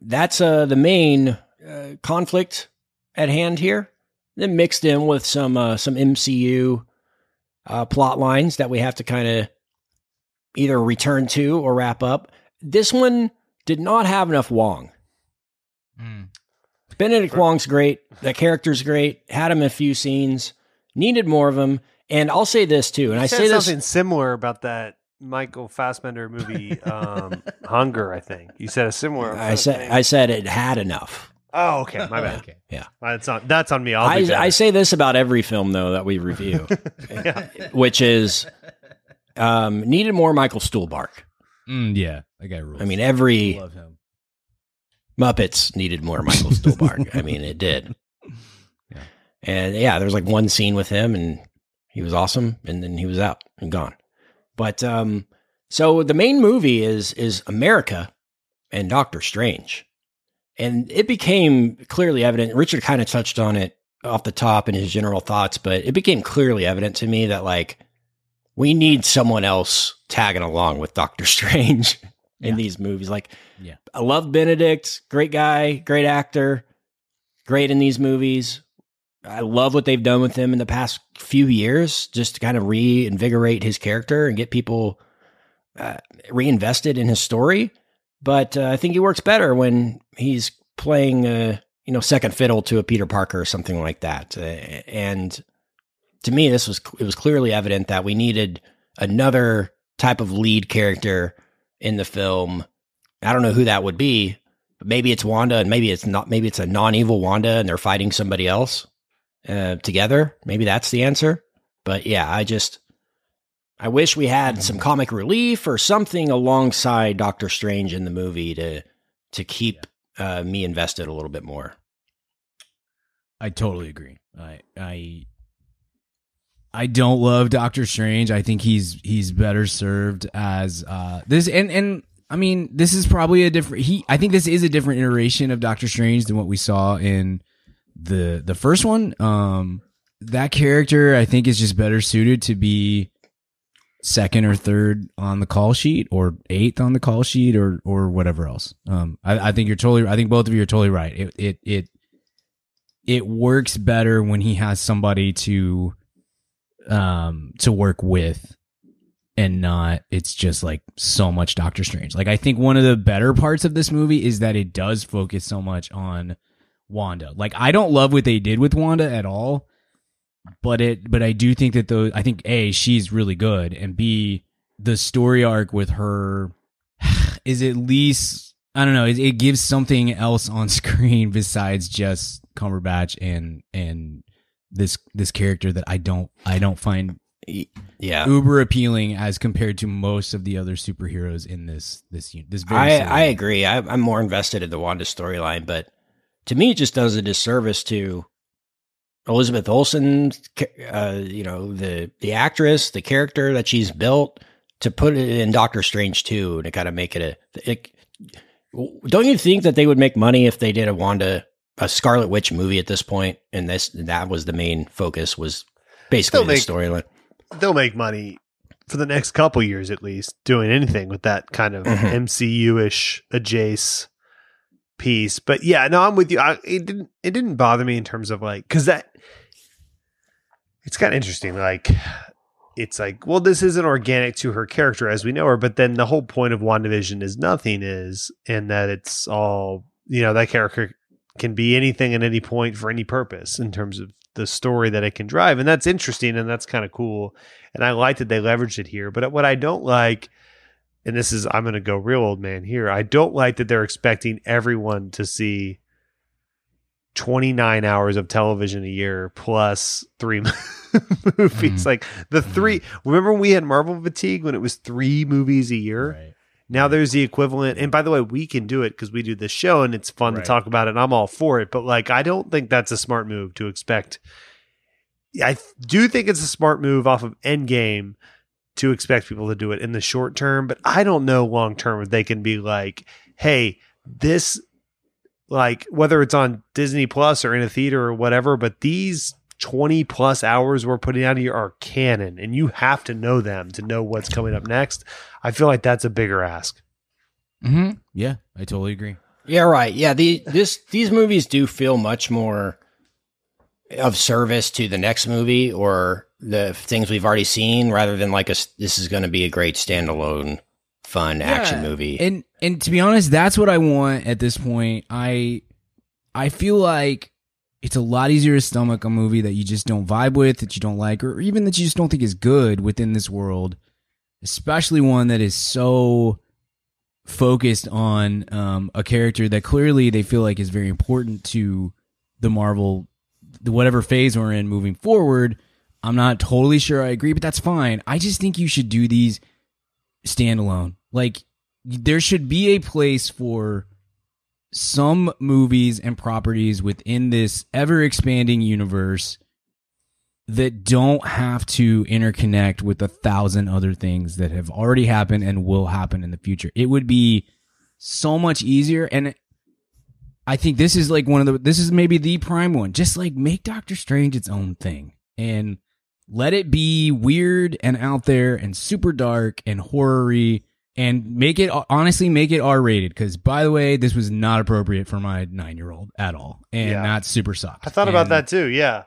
that's uh, the main uh, conflict at hand here. Then mixed in with some uh, some MCU uh, plot lines that we have to kind of either return to or wrap up. This one did not have enough Wong. Mm. Benedict Wong's great. The character's great. Had him in a few scenes needed more of him. And I'll say this too, and
you
I say
something
this
similar about that Michael Fassbender movie, um, Hunger. I think you said a similar.
I said I said it had enough.
Oh, okay, my bad.
okay. Yeah,
that's on that's on me.
I, I say this about every film though that we review, yeah. which is um, needed more Michael Stuhlbarg.
Mm, yeah, that guy rules.
I mean, every Muppets needed more Michael Stuhlbarg. I mean, it did. And yeah, there was like one scene with him and he was awesome and then he was out and gone. But um so the main movie is is America and Doctor Strange. And it became clearly evident. Richard kind of touched on it off the top in his general thoughts, but it became clearly evident to me that like we need someone else tagging along with Doctor Strange in yeah. these movies. Like,
yeah,
I love Benedict, great guy, great actor, great in these movies. I love what they've done with him in the past few years, just to kind of reinvigorate his character and get people uh, reinvested in his story. But uh, I think he works better when he's playing, uh, you know, second fiddle to a Peter Parker or something like that. Uh, and to me, this was it was clearly evident that we needed another type of lead character in the film. I don't know who that would be, but maybe it's Wanda, and maybe it's not. Maybe it's a non-evil Wanda, and they're fighting somebody else uh, together. Maybe that's the answer. But yeah, I just I wish we had some comic relief or something alongside Doctor Strange in the movie to to keep uh, me invested a little bit more.
I totally agree. I I I don't love Doctor Strange. I think he's he's better served as uh this and and I mean this is probably a different he I think this is a different iteration of Doctor Strange than what we saw in the the first one. Um that character i think is just better suited to be second or third on the call sheet or eighth on the call sheet or or whatever else. Um i, I think you're totally i think both of you are totally right. It it it it works better when he has somebody to um to work with and not it's just like so much Doctor Strange. Like I think one of the better parts of this movie is that it does focus so much on Wanda. Like I don't love what they did with Wanda at all, but it but I do think that those I think A, she's really good and B, the story arc with her is at least I don't know, it, it gives something else on screen besides just Cumberbatch and and this this character that I don't I don't find
yeah
uber appealing as compared to most of the other superheroes in this this this very
I,
series.
I agree. I, I'm more invested in the Wanda storyline, but to me, it just does a disservice to Elizabeth Olsen. Uh, you know, the the actress, the character that she's built, to put it in Doctor Strange too, and to kind of make it a. It, don't you think that they would make money if they did a Wanda, a Scarlet Witch movie at this point, and this that was the main focus was basically
They'll
the storyline.
They'll make money for the next couple years at least doing anything with that kind of
Mhm.
MCU ish adjace piece. But yeah, no, I'm with you. I, it didn't it didn't bother me in terms of like because that it's kind of interesting. Like it's like, well, this isn't organic to her character as we know her, but then the whole point of WandaVision is nothing is, and that it's all you know that character can be anything at any point for any purpose in terms of the story that it can drive. And that's interesting and that's kind of cool. And I like that they leveraged it here. But what I don't like, and this is, I'm going to go real old man here, I don't like that they're expecting everyone to see 29 hours of television a year plus three movies.
Mhm.
Like the three, remember when we had Marvel fatigue when it was three movies a year?
Right.
Now there's the equivalent. And by the way, we can do it because we do this show and it's fun
Right.
to talk about it. And I'm all for it. But like, I don't think that's a smart move to expect. I do think it's a smart move off of Endgame to expect people to do it in the short term. But I don't know long term if they can be like, hey, this, like, whether it's on Disney Plus or in a theater or whatever, but these 20 plus hours we're putting out here are canon and you have to know them to know what's coming up next. I feel like that's a bigger ask.
hmm Yeah, I totally agree.
Yeah, right. Yeah, the this these movies do feel much more of service to the next movie or the things we've already seen, rather than like a s- this is going to be a great standalone, fun action movie.
And and to be honest, that's what I want at this point. I I feel like it's a lot easier to stomach a movie that you just don't vibe with, that you don't like, or even that you just don't think is good within this world, especially one that is so focused on um, a character that clearly they feel like is very important to the Marvel, the whatever phase we're in moving forward. I'm not totally sure I agree, but that's fine. I just think you should do these standalone. Like there should be a place for some movies and properties within this ever expanding universe that don't have to interconnect with a thousand other things that have already happened and will happen in the future. It would be so much easier and I think this is like one of the this is maybe the prime one. Just like make Doctor Strange its own thing and let it be weird and out there and super dark and horror-y and make it honestly make it R-rated because by the way this was not appropriate for my 9-year-old at all and
Yeah.
not super soft.
I thought about that too. Yeah.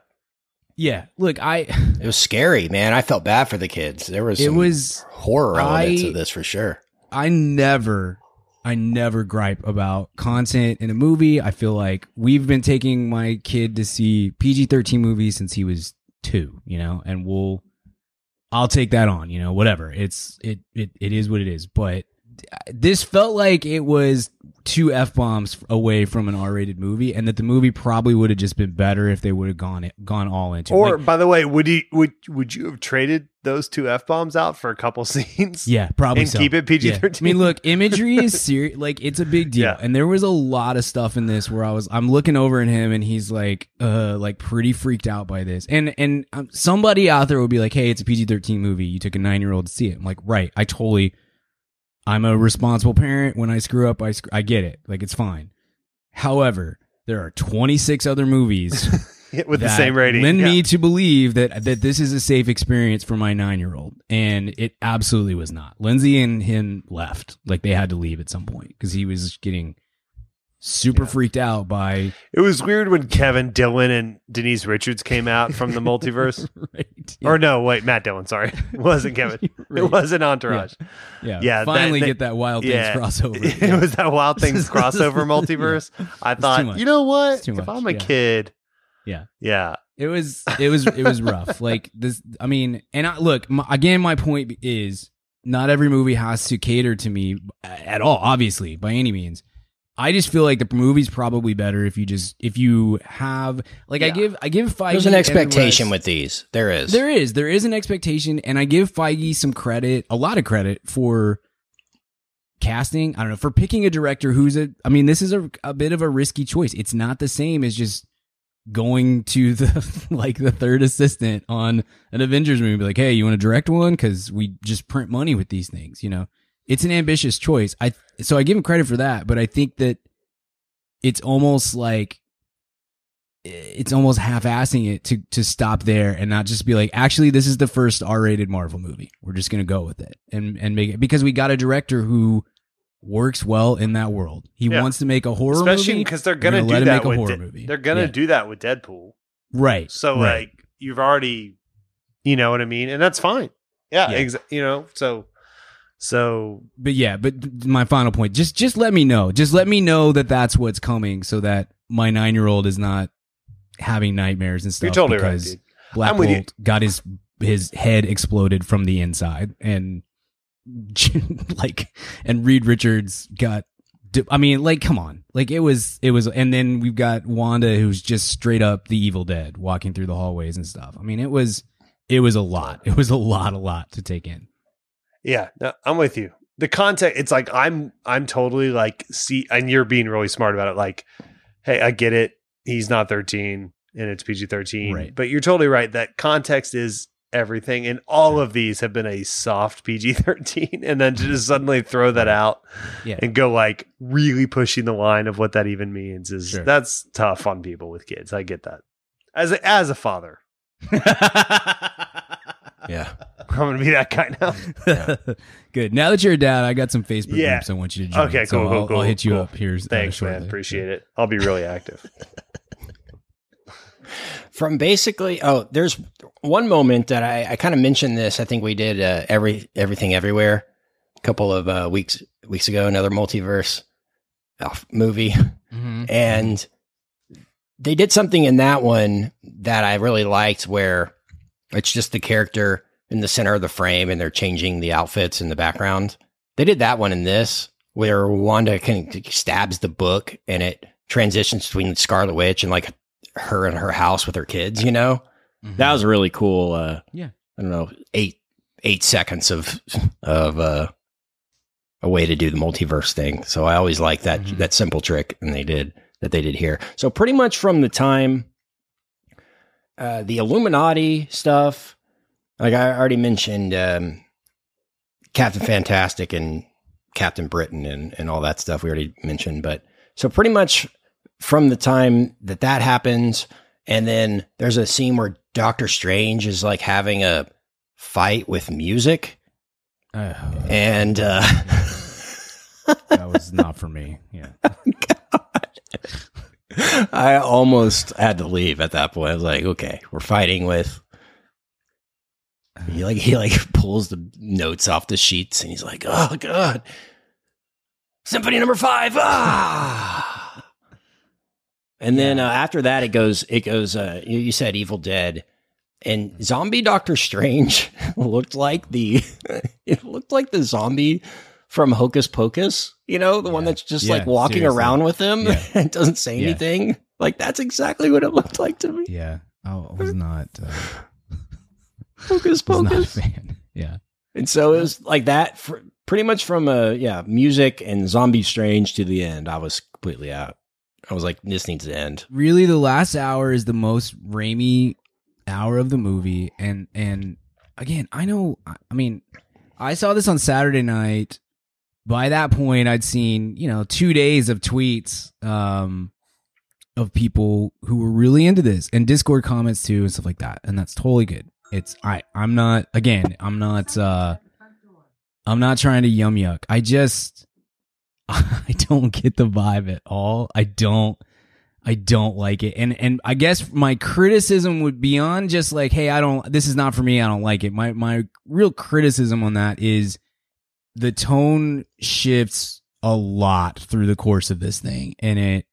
Yeah, look, I
it was scary, man. I felt bad for the kids. There was
it
some
was
horror elements
I-
of this for sure.
I never I never gripe about content in a movie. I feel like we've been taking my kid to see PG-13 movies since he was 2, you know, and we'll I'll take that on, you know, whatever. It's it it it is what it is, but this felt like it was two f bombs away from an R-rated movie, and that the movie probably would have just been better if they would have gone it, gone all into. it.
Or
Like,
by the way, would you would would you have traded those two f bombs out for a couple scenes?
Yeah, probably
And
so.
keep it PG-13.
Yeah. I mean, look, imagery is serious. Like, it's a big deal.
Yeah.
And there was a lot of stuff in this where I was, I'm looking over at him, and he's like, uh, like pretty freaked out by this. And and um, somebody out there would be like, "Hey, it's a PG-13 movie. You took a nine year old to see it." I'm like, right. I totally. I'm a responsible parent. When I screw up, I sc- I get it. Like, it's fine. However, there are 26 other movies
with the same rating.
Lend
Yeah.
me to believe that that this is a safe experience for my nine year old, and it absolutely was not. Lindsay and him left, like they had to leave at some point because he was getting super freaked out by
It was weird when Kevin Dillon and Denise Richards came out from the multiverse.
right.
Or no, wait, Matt Dillon. Sorry, it wasn't Kevin.
Right.
It wasn't Entourage.
Yeah.
Yeah, that-
Finally
that-
get that wild
yeah.
things crossover.
it was that Wild Things crossover multiverse. I thought, you know what?
It's too
if I'm a
yeah.
kid,
Yeah.
yeah,
It was it was it was rough. Like this I mean, and I look, my, again my point is not every movie has to cater to me at all, obviously, by any means. I just feel like the movie's probably better if you just if you have like I give I give Feige
There's an
and the
expectation with these. There is.
There is. There is an expectation, and I give Feige some credit, a lot of credit for casting. I don't know, for picking a director who's a I mean, this is a, a bit of a risky choice. It's not the same as just going to the like the third assistant on an Avengers movie, be like, hey, you want to direct one? Because we just print money with these things, you know. It's an ambitious choice. I so I give him credit for that, but I think that it's almost like it's almost half-assing it to to stop there and not just be like, actually, this is the first R-rated Marvel movie. We're just gonna go with it and and make it because we got a director who works well in that world. He
Yeah.
wants to make a horror
especially
movie
because they're gonna,
gonna
do that
make a
with
horror
De-
movie.
they're gonna
Yeah.
do that with Deadpool.
right.
So
right.
like you've already, you know what I mean, and that's fine. Yeah,
Yeah.
you know, so so
but yeah, but my final point, just just let me know. Just let me know that that's what's coming, so that my nine year old is not having nightmares and stuff.
you're totally right,
because
dude.
Black
I'm with you.
Bolt got his his head exploded from the inside, and like, and Reed Richards got. I mean, like, come on, like it was, it was, and then we've got Wanda, who's just straight up the Evil Dead, walking through the hallways and stuff. I mean, it was, it was a lot. It was a lot, a lot to take in.
Yeah, no, I'm with you. The context, it's like I'm I'm totally like see, and you're being really smart about it. Like, hey, I get it. He's not 13, and it's PG-13.
Right.
But you're totally right. That context is everything, and all of these have been a soft PG-13, and then to just suddenly throw that out
Yeah.
and go like really pushing the line of what that even means is
Sure.
that's tough on people with kids. I get that. As a, as a father,
yeah.
I'm gonna be that guy now.
Good. Now that you're a dad, I got some Facebook
Yeah.
groups I want you to join.
Okay,
So
cool, cool,
I'll,
cool,
I'll hit you
cool.
up here. uh,
Thanks,
shortly.
man. Appreciate it. I'll be really active.
From basically, oh, there's one moment that I, I kind of mentioned this. I think we did uh, every everything everywhere a couple of uh, weeks weeks ago. Another multiverse uh, movie,
Mhm.
and they did something in that one that I really liked, where it's just the character in the center of the frame, and they're changing the outfits in the background. They did that one in this, where Wanda kind of stabs the book, and it transitions between Scarlet Witch and like her and her house with her kids. You know,
Mhm.
that was a really cool. Uh,
Yeah.
I don't know, eight eight seconds of of uh, a way to do the multiverse thing. So I always like that
Mhm.
that simple trick, and they did that they did here. So pretty much from the time uh, the Illuminati stuff, like I already mentioned, um, Captain Fantastic and Captain Britain and and all that stuff we already mentioned, but so pretty much from the time that that happens, and then there's a scene where Doctor Strange is like having a fight with music,
Uh,
and uh,
that was not for me. Yeah.
I almost had to leave at that point. I was like, okay, we're fighting with. He like he like pulls the notes off the sheets and he's like, oh god, Symphony Number Five, ah. And then uh, after that, it goes. It goes. Uh, you, you said Evil Dead, and Zombie Doctor Strange looked like the. it looked like the zombie from Hocus Pocus. You know, the one that's just
Yeah,
like walking
seriously.
around with him
Yeah.
and doesn't say
Yeah.
anything. Like that's exactly what it looked like to me.
Yeah. I was not. Uh,
Hocus
was not a
Pocus.
fan. Yeah.
And so it was like that for pretty much from uh yeah, music and zombie strange to the end. I was completely out. I was like, this needs to end.
really the last hour is the most Raimi hour of the movie and and again I know I I mean I saw this on Saturday night by that point I'd seen you know 2 days of tweets um of people who were really into this and discord comments too and stuff like that and that's totally good it's I I'm not again I'm not uh I'm not trying to yum yuck I just I don't get the vibe at all. I don't I don't like it. And and I guess my criticism would beyond just like, hey, I don't this is not for me, I don't like it. My my real criticism on that is the tone shifts a lot through the course of this thing. And it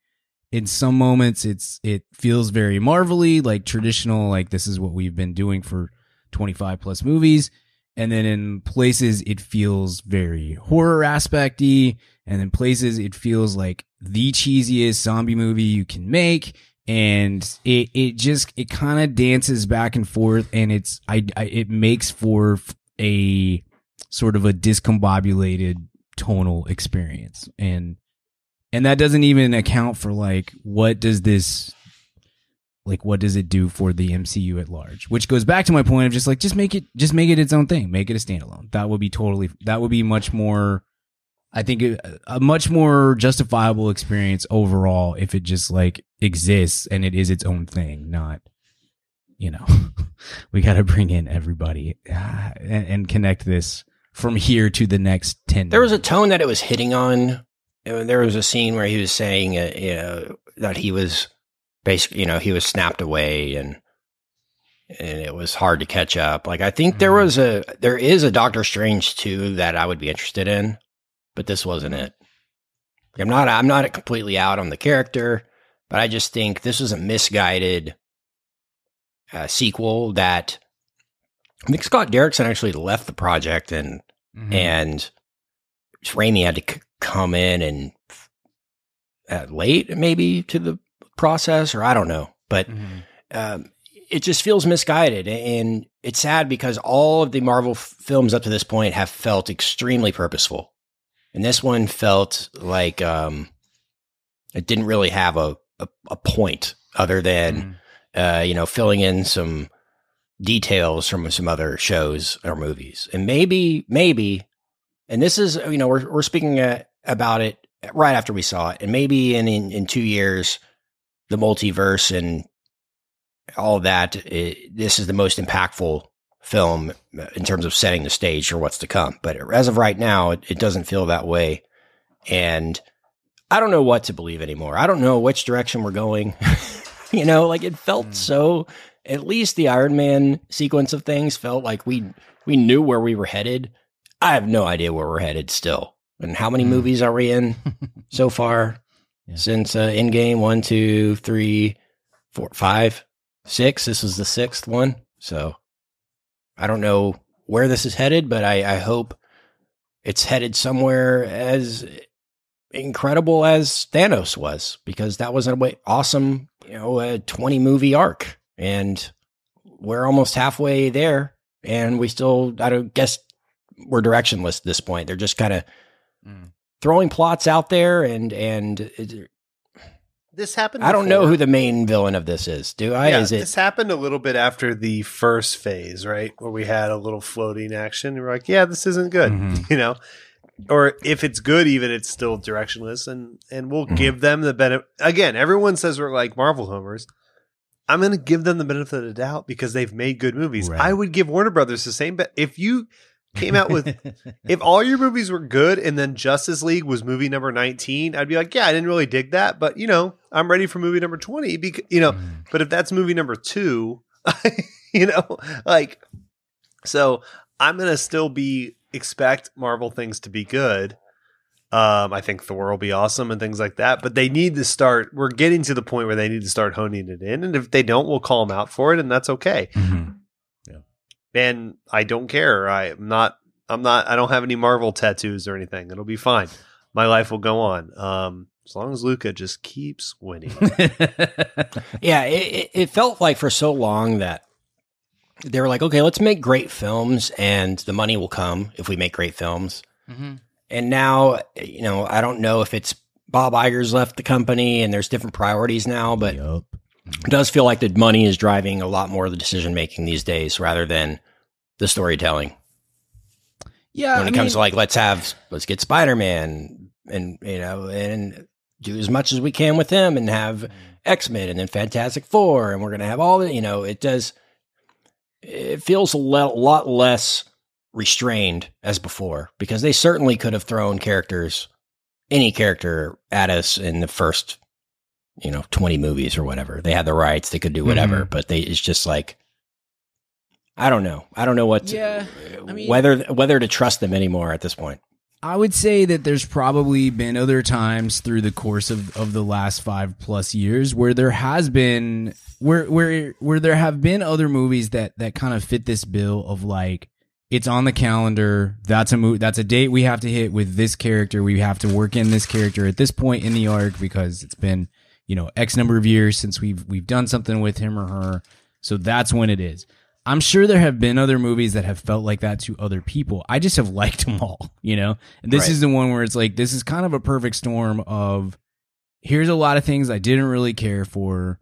in some moments it's it feels very marvelly, like traditional, like this is what we've been doing for 25 plus movies. And then in places it feels very horror aspecty. And in places it feels like the cheesiest zombie movie you can make. And it, it just, it kind of dances back and forth and it's, I, I, it makes for a sort of a discombobulated tonal experience. And, and that doesn't even account for like, what does this like what does it do for the MCU at large? Which goes back to my point of just like just make it just make it its own thing, make it a standalone. That would be totally that would be much more I think a, a much more justifiable experience overall if it just like exists and it is its own thing, not you know, we got to bring in everybody ah, and, and, connect this from here to the next 10
There was a tone that it was hitting on. There was a scene where he was saying uh, you know, that he was basically, you know, he was snapped away and and it was hard to catch up. Like I think mm-hmm. there was a there is a Doctor Strange too that I would be interested in, but this wasn't it. I'm not I'm not completely out on the character, but I just think this was a misguided uh, sequel that I think Scott Derrickson actually left the project and mm-hmm. and Raimi had to c- come in and uh, late maybe to the process, or I don't know, but mm-hmm. um, it just feels misguided, and it's sad because all of the Marvel f- films up to this point have felt extremely purposeful, and this one felt like um, it didn't really have a a, a point other than mm-hmm. uh, you know filling in some details from some other shows or movies, and maybe maybe, and this is you know we're we're speaking uh, about it right after we saw it, and maybe in in, in two years the multiverse and all that, it, this is the most impactful film in terms of setting the stage for what's to come. But as of right now, it, it doesn't feel that way. And I don't know what to believe anymore. I don't know which direction we're going. you know, like it felt mm. so at least the Iron Man sequence of things felt like we we knew where we were headed. I have no idea where we're headed still. And how many mm. movies are we in so far? yeah. since uh, Endgame one, two, three, four, five, six. This is the sixth one. So I don't know where this is headed, but I, I hope it's headed somewhere as incredible as Thanos was, because that was an awesome, you know, a 20 movie arc. And we're almost halfway there. And we still, I don't guess we're directionless at this point. They're just kind of mm throwing plots out there and and it,
this happened.
I don't know who the main villain of this is. Do I?
Yeah,
is it?
This happened a little bit after the first phase, right, where we had a little floating action. And we're like, yeah, this isn't good, mm-hmm. you know. Or if it's good, even it's still directionless, and and we'll mm-hmm. give them the benefit. Again, everyone says we're like Marvel homers. I'm going to give them the benefit of the doubt because they've made good movies. Right. I would give Warner Brothers the same. But if you came out with if all your movies were good and then Justice League was movie number 19, I'd be like, yeah, I didn't really dig that, but you know, I'm ready for movie number 20 because you know, mm. but if that's movie number 2, you know, like so I'm going to still be expect Marvel things to be good. Um, I think Thor will be awesome and things like that, but they need to start. We're getting to the point where they need to start honing it in, and if they don't, we'll call them out for it, and that's okay. Mm-hmm and I don't care. I'm not. I'm not. I don't have any Marvel tattoos or anything. It'll be fine. My life will go on. Um, as long as Luka just keeps winning.
yeah, it, it felt like for so long that they were like, okay, let's make great films, and the money will come if we make great films. Mm-hmm. And now, you know, I don't know if it's Bob Iger's left the company and there's different priorities now, but yep. It does feel like the money is driving a lot more of the decision making these days rather than the storytelling.
Yeah,
when it I comes mean, to like let's have let's get Spider Man and you know and do as much as we can with him and have. X Men and then Fantastic Four and we're gonna have all the you know it does it feels a le- lot less restrained as before because they certainly could have thrown characters any character at us in the first, you know, 20 movies or whatever. They had the rights, they could do whatever,
Mhm.
but they, it's just like, I don't know. I don't know what, to,
Yeah, I mean-
whether, whether to trust them anymore at this point.
I would say that there's probably been other times through the course of, of the last five plus years where there has been where where where there have been other movies that that kind of fit this bill of like it's on the calendar. That's a mo- That's a date we have to hit with this character. We have to work in this character at this point in the arc because it's been you know X number of years since we've we've done something with him or her. So that's when it is. I'm sure there have been other movies that have felt like that to other people. I just have liked them all, you know? And this
Right.
is the one where it's like, this is kind of a perfect storm of here's a lot of things I didn't really care for,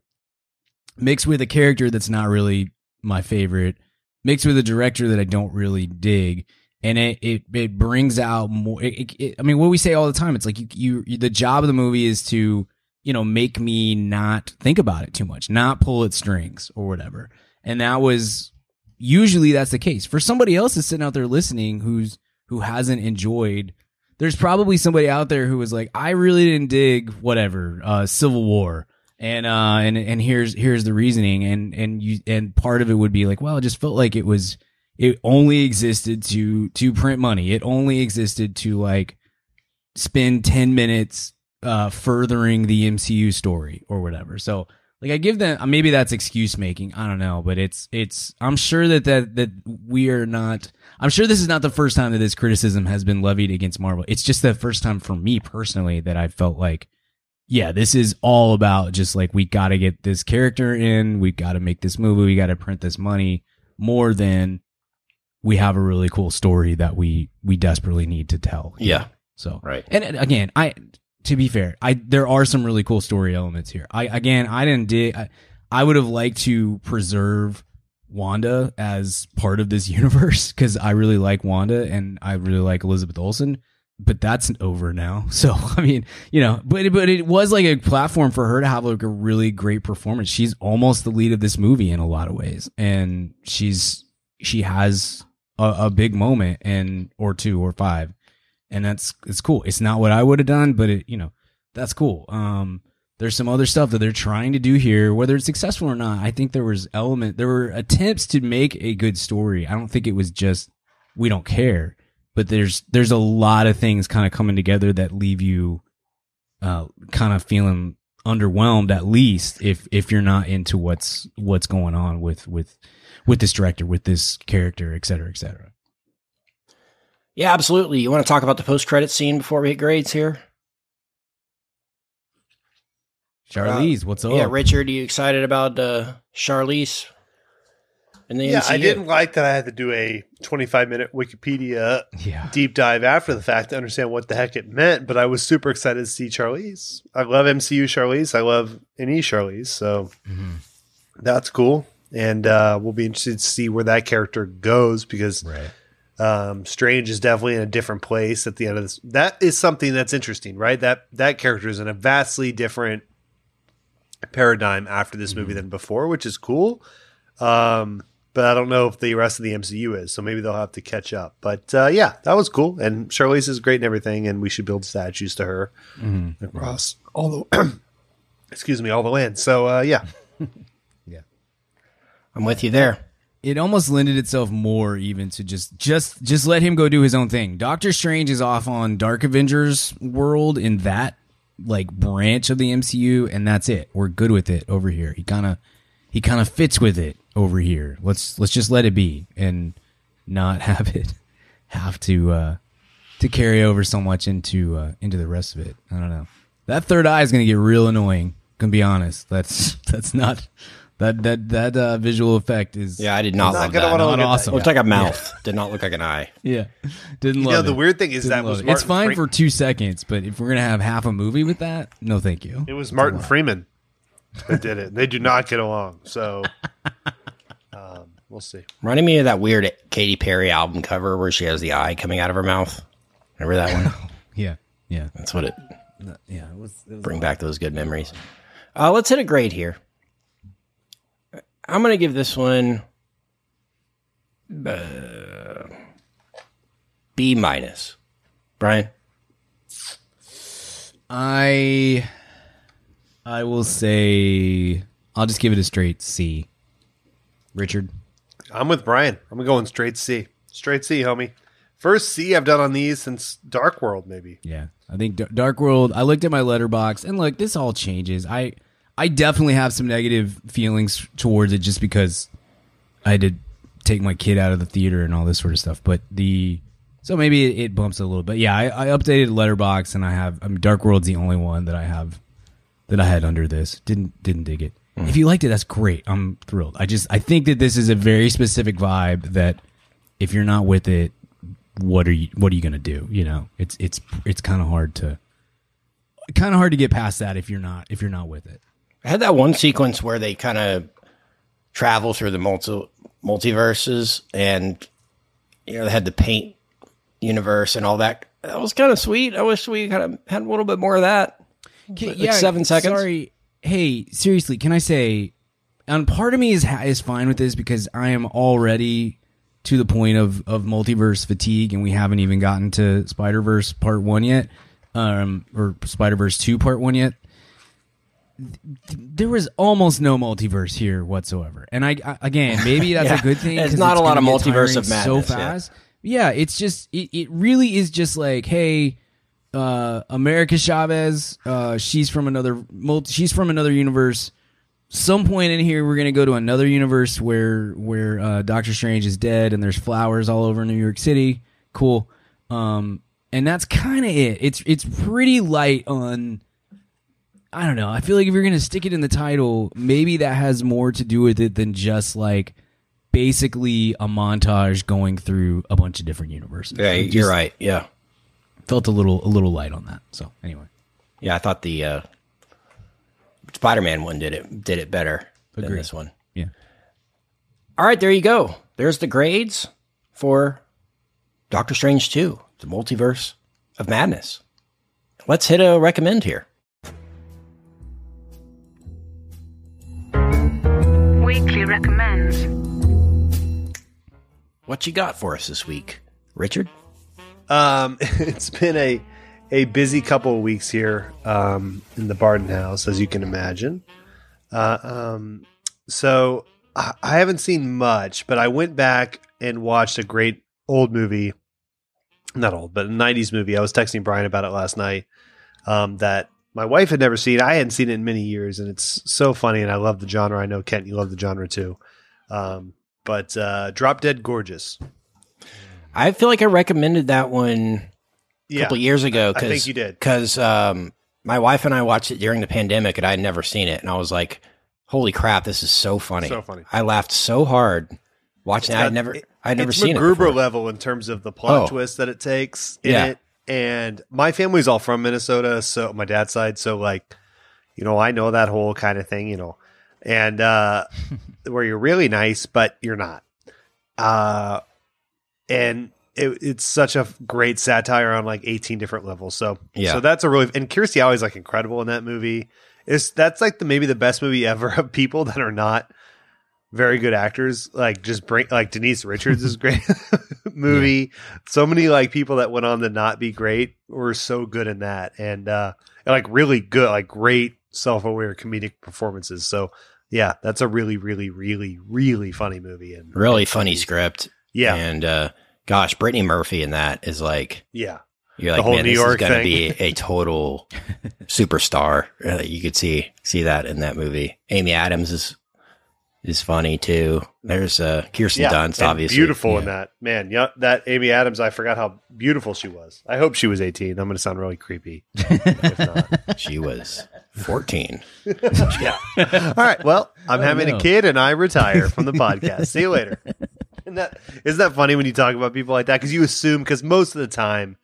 mixed with a character that's not really my favorite, mixed with a director that I don't really dig. And it, it, it brings out more. It, it, I mean, what we say all the time, it's like you, you, the job of the movie is to, you know, make me not think about it too much, not pull at strings or whatever. And that was usually that's the case. For somebody else that's sitting out there listening who's who hasn't enjoyed there's probably somebody out there who was like, I really didn't dig whatever, uh, Civil War. And uh and and here's here's the reasoning and and you and part of it would be like well it just felt like it was it only existed to to print money it only existed to like spend 10 minutes uh furthering the MCU story or whatever so like I give them maybe that's excuse making I don't know but it's it's I'm sure that that that we are not I'm sure this is not the first time that this criticism has been levied against Marvel it's just the first time for me personally that I felt like yeah, this is all about just like we got to get this character in, we got to make this movie, we got to print this money more than we have a really cool story that we we desperately need to tell.
Yeah.
So
Right.
and and again, I to be fair, I there are some really cool story elements here. I again, I didn't dig. I, I would have liked to preserve Wanda as part of this universe because I really like Wanda and I really like Elizabeth Olsen. But that's over now. So I mean, you know, but but it was like a platform for her to have like a really great performance. She's almost the lead of this movie in a lot of ways, and she's she has a, a big moment and or two or five and that's it's cool. It's not what I would have done, but it you know that's cool. Um, there's some other stuff that they're trying to do here, whether it's successful or not. I think there was element, there were attempts to make a good story. I don't think it was just we don't care, but there's there's a lot of things kind of coming together that leave you uh, kind of feeling underwhelmed at least if if you're not into what's what's going on with with with this director with this character et cetera et cetera
Yeah, absolutely. You want to talk about the post credit scene before we hit grades here?
charlize what's up
Yeah, Richard, are you excited about uh, Charlize And the
Yeah, I didn't like that I had to do a 25 minute Wikipedia
yeah
deep dive after the fact to understand what the heck it meant, but I was super excited to see Charlize. I love MCU Charlize. I love any Charlize. So that's cool. And uh, we'll be interested to see where that character goes because
right
um, Strange is definitely in a different place at the end of this. That is something that's interesting, right? That that character is in a vastly different paradigm after this movie than before, which is cool. Um, but I don't know if the rest of the MCU is, so maybe they'll have to catch up. But uh, yeah, that was cool, and Charlize is great and everything, and we should build statues to her across all the excuse me all the land. So uh, yeah, yeah,
I'm with you there.
It almost lended itself more even to just just just let him go do his own thing. Doctor Strange is off on Dark Avengers world in that like branch of the MCU and that's it. We're good with it over here. He kind of he kind of fits with it over here. Let's let's just let it be and not have it have to uh to carry over so much into uh into the rest of it. I don't know. That third eye is going to get real annoying. Gonna be honest. That's that's not that that that uh, visual effect is
Yeah, I did not
Not
love
gonna
that.
wanna
not
look at that.
awesome.
Looked like a mouth. Did not look like an eye.
Yeah, didn't
you
love
know the
it.
weird thing is
Didn't
that
love
was
it.
Martin
it's fine
Fre-
for two seconds, but if we're gonna have half a movie with that, no, thank you.
it was Martin Freeman that did it. They do not get along, so um, we'll see.
Running me of that weird Katy Perry album cover where she has the eye coming out of her mouth. Remember that one?
Yeah, yeah,
That's what it
yeah. It was, it was
bring back those good memories. Uh, let's hit a grade here. I'm going to give this one uh, B minus. Brian,
I I will say I'll just give it a straight C. Richard.
I'm with Brian. I'm going straight C. Straight C, homie. First C I've done on these since Dark World, maybe.
Yeah, I think D- Dark World. I looked at my Letterboxd, and look, this all changes. I I definitely have some negative feelings towards it, just because I had to take my kid out of the theater and all this sort of stuff. But the so maybe it, it bumps a little. But yeah, I, I updated Letterboxd, and I have. I mean, Dark World's the only one that I have that I had under this. Didn't didn't dig it. Mm. If you liked it, that's great. I'm thrilled. I just I think that this is a very specific vibe that if you're not with it, what are you what are you gonna do? You know, it's it's it's kind of hard to kind of hard to get past that if you're not if you're not with it.
I had that one sequence where they kind of travel through the multi multiverses and you know they had the paint universe and all that. That was kind of sweet. I wish we kind of had a little bit more of that. Like seven seconds.
Sorry. Hey, seriously, can I say? And part of me is is fine with this because I am already to the point of of multiverse fatigue, and we haven't even gotten to Spider Verse Part One yet, um, or Spider Verse Two Part One yet. Th- There was almost no multiverse here whatsoever, and I, I again maybe that's
Yeah.
a good thing. It's
not
it's
a lot of multiverse of madness,
so
yeah.
fast. Yeah, it's just it, it really is just like hey, uh, America Chavez, uh, she's from another multi, she's from another universe. Some point in here, we're gonna go to another universe where where uh, Doctor Strange is dead and there's flowers all over New York City. Cool, um, and that's kind of it. It's it's pretty light on. I don't know. I feel like if you're gonna stick it in the title, maybe that has more to do with it than just like basically a montage going through a bunch of different universes.
Yeah,
It
you're right. Yeah,
Felt a little a little light on that. So anyway.
yeah. I thought the uh, Spider-Man one did it did it better than
Agreed.
this one.
Yeah.
All right, there you go. There's the grades for Doctor Strange 2, the multiverse of madness. Let's hit a recommend here.
Weekly recommends.
What you got for us this week, Richard?
Um, it's been a a busy couple of weeks here um, in the Barton House, as you can imagine. Uh, um, so I, I haven't seen much, but I went back and watched a great old movie, not old, but a '90s movie. I was texting Brian about it last night. Um, that my wife had never seen. I hadn't seen it in many years, and it's so funny. And I love the genre. I know Kent, you love the genre too. Um, but uh, Drop Dead Gorgeous.
I feel like I recommended that one a
Yeah,
couple years ago.
I think you did.
because um, my wife and I watched it during the pandemic, and I had never seen it, and I was like, "Holy crap, this is so funny!"
So funny.
I laughed so hard watching. it. I had never, I had never
it's
seen it.
MacGruber
before.
level in terms of the plot
Oh.
twist that it takes in
Yeah.
it. And my family's all from Minnesota, so my dad's side, so like, you know, I know that whole kind of thing, you know, and uh, where you're really nice, but you're not. Uh, and it, it's such a great satire on like 18 different levels. So
Yeah.
so that's a really and Kirstie Alley's like incredible in that movie. Is that's like the maybe the best movie ever of people that are not very good actors. Like just bring like Denise Richards is great movie. So many like people that went on to not be great were so good in that, and uh, and, like really good, like great self aware comedic performances. So yeah, that's a really, really, really, really funny movie. And
really funny script.
Yeah.
and uh, gosh, Brittany Murphy in that is like
yeah,
you're
The
like,
whole
man,
New
this
York
is going to be a total superstar. Uh, you could see see that in that movie. Amy Adams is is funny too. There's uh, Kirsten
yeah,
Dunst, obviously
beautiful in that man. Yeah, that Amy Adams. I forgot how beautiful she was. I hope she was eighteen. I'm going to sound really creepy. if not.
She was 14.
yeah. All right. Well, I'm
Oh,
having
no.
a kid and I retire from the podcast. See you later. Isn't that isn't that funny when you talk about people like that? Because you assume because most of the time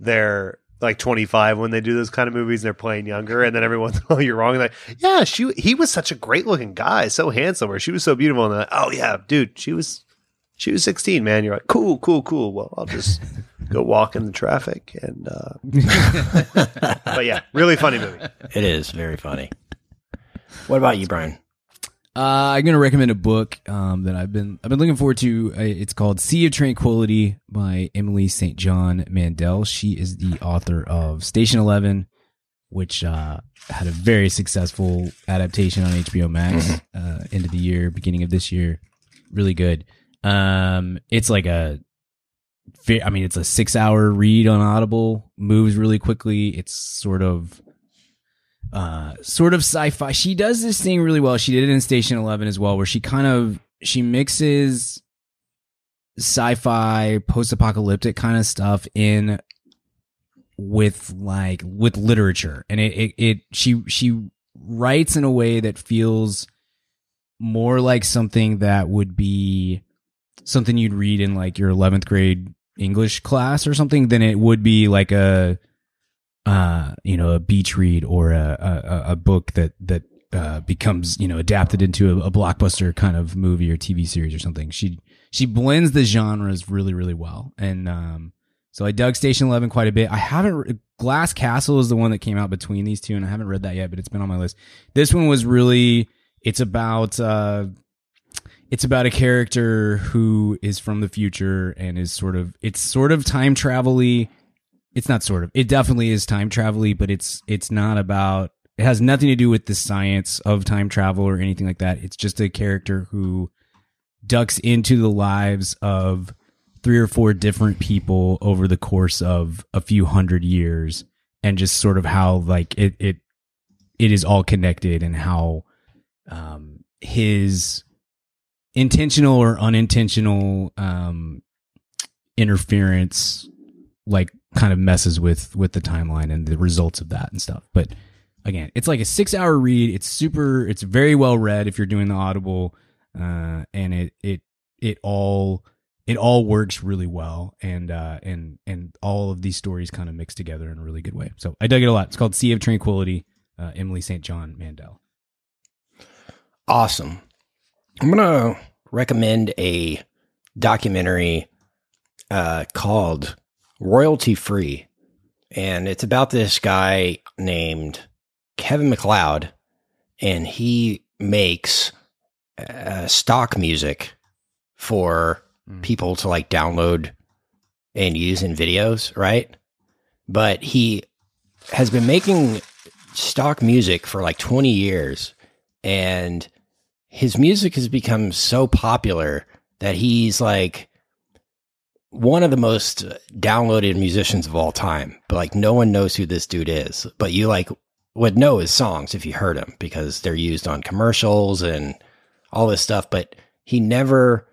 they're like 25 when they do those kind of movies. They're playing younger, and then every once in a while you're wrong. Like, yeah, she he was such a great looking guy, so handsome, or she was so beautiful. And they're like, oh yeah, dude, she was she was 16, man. You're like, cool, cool, cool. Well, I'll just go walk in the traffic and. uh But yeah, really funny movie.
It is very funny. What about you, Brian?
Uh, I'm gonna recommend a book um, that I've been I've been looking forward to. It's called Sea of Tranquility by Emily St. John Mandel. She is the author of Station Eleven, which uh, had a very successful adaptation on HBO Max uh, end of the year, beginning of this year. Really good. Um, it's like a, I mean, it's a six hour read on Audible. Moves really quickly. It's sort of, uh, sort of sci-fi. She does this thing really well. She did it in Station Eleven as well, where she kind of she mixes sci-fi, post-apocalyptic kind of stuff in with like with literature and it, it it she she writes in a way that feels more like something that would be something you'd read in like your 11th grade english class or something than it would be like a uh you know a beach read or a a, a book that that uh becomes you know adapted into a, a blockbuster kind of movie or tv series or something she she blends the genres really really well and um so I dug Station Eleven quite a bit. I haven't. Glass Castle is the one that came out between these two, and I haven't read that yet, but it's been on my list. This one was really. It's about. uh It's about a character who is from the future and is sort of. It's sort of time travel-y. It's not sort of. It definitely is time travel-y, but it's it's not about. It has nothing to do with the science of time travel or anything like that. It's just a character who ducks into the lives of three or four different people over the course of a few hundred years and just sort of how like it it it is all connected and how um his intentional or unintentional um interference like kind of messes with with the timeline and the results of that and stuff. But again it's like a six hour read. It's super it's very well read if you're doing the audible uh and it it it all it all works really well. And uh and and all of these stories kind of mix together in a really good way. So i dug it a lot. It's called sea of tranquility uh, emily st john mandel.
Awesome. I'm to recommend a documentary uh, called Royalty Free. And it's about this guy named Kevin MacLeod. And he makes uh, stock music for people to like download and use in videos, right? But he has been making stock music for like 20 years and his music has become so popular that he's like one of the most downloaded musicians of all time. But like no one knows who this dude is. But you like would know his songs if you heard him because they're used on commercials and all this stuff. But he never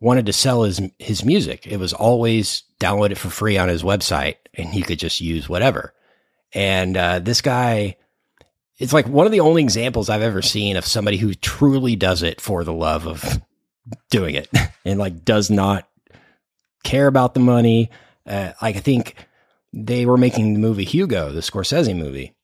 wanted to sell his his music. It was always download it for free on his website and he could just use whatever. And uh, this guy it's like one of the only examples I've ever seen of somebody who truly does it for the love of doing it and like does not care about the money. Uh, like I think they were making the movie Hugo, the Scorsese movie,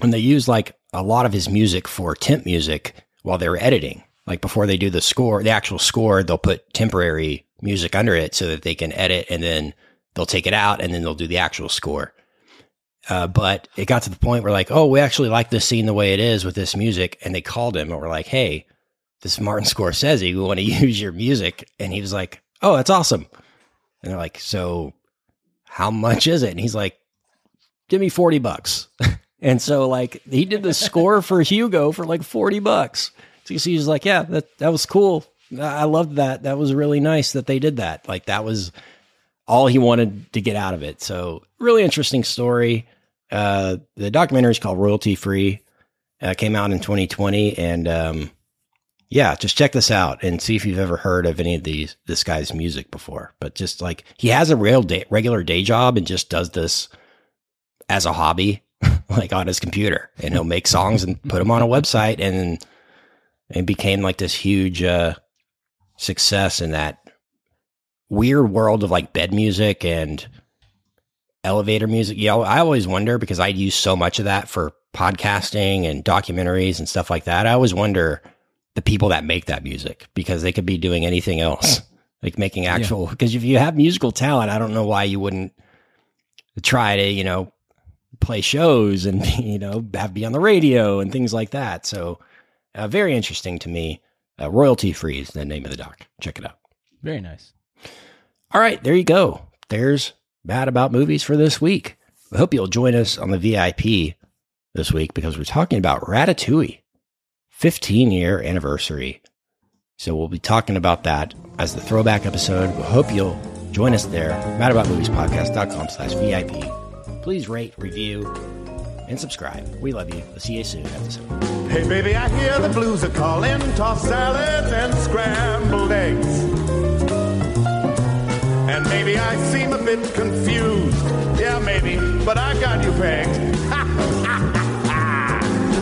and they used like a lot of his music for temp music while they were editing. Like before they do the score, the actual score, they'll put temporary music under it so that they can edit and then they'll take it out and then they'll do the actual score. Uh, but it got to the point where like, oh, we actually like this scene the way it is with this music. And they called him and were like, hey, this is Martin Scorsese. We want to use your music. And he was like, oh, that's awesome. And they're like, so how much is it? And he's like, give me 40 bucks. and so like he did the score for Hugo for like 40 bucks. So he was like, yeah, that, that was cool. I loved that. That was really nice that they did that. Like that was all he wanted to get out of it. So really interesting story. Uh, the documentary is called Royalty Free. Uh, came out in 2020, and um, yeah, just check this out and see if you've ever heard of any of these this guy's music before. But just like he has a real day, regular day job and just does this as a hobby, like on his computer, and he'll make songs and put them on a website, and it became like this huge uh, success in that weird world of like bed music and elevator music. Yeah, I always wonder because I use so much of that for podcasting and documentaries and stuff like that. I always wonder the people that make that music because they could be doing anything else, like making actual. Because if you have musical talent, I don't know why you wouldn't try to, you know, play shows and you know have be on the radio and things like that. So, uh, very interesting to me. Uh, Royalty free is the name of the doc. Check it out.
very nice
All right, there you go. There's Mad About Movies for this week. I hope you'll join us on the VIP this week because we're talking about Ratatouille, 15 year anniversary. So we'll be talking about that as the throwback episode. We hope you'll join us there. MadAboutMoviesPodcast.com slash VIP. Please rate, review, and subscribe. We love you. We'll see you soon. Episode.
Hey, baby, I hear the blues are calling. Tossed salads and scrambled eggs. And maybe I seem a bit confused. Yeah, maybe, but I got you pegged.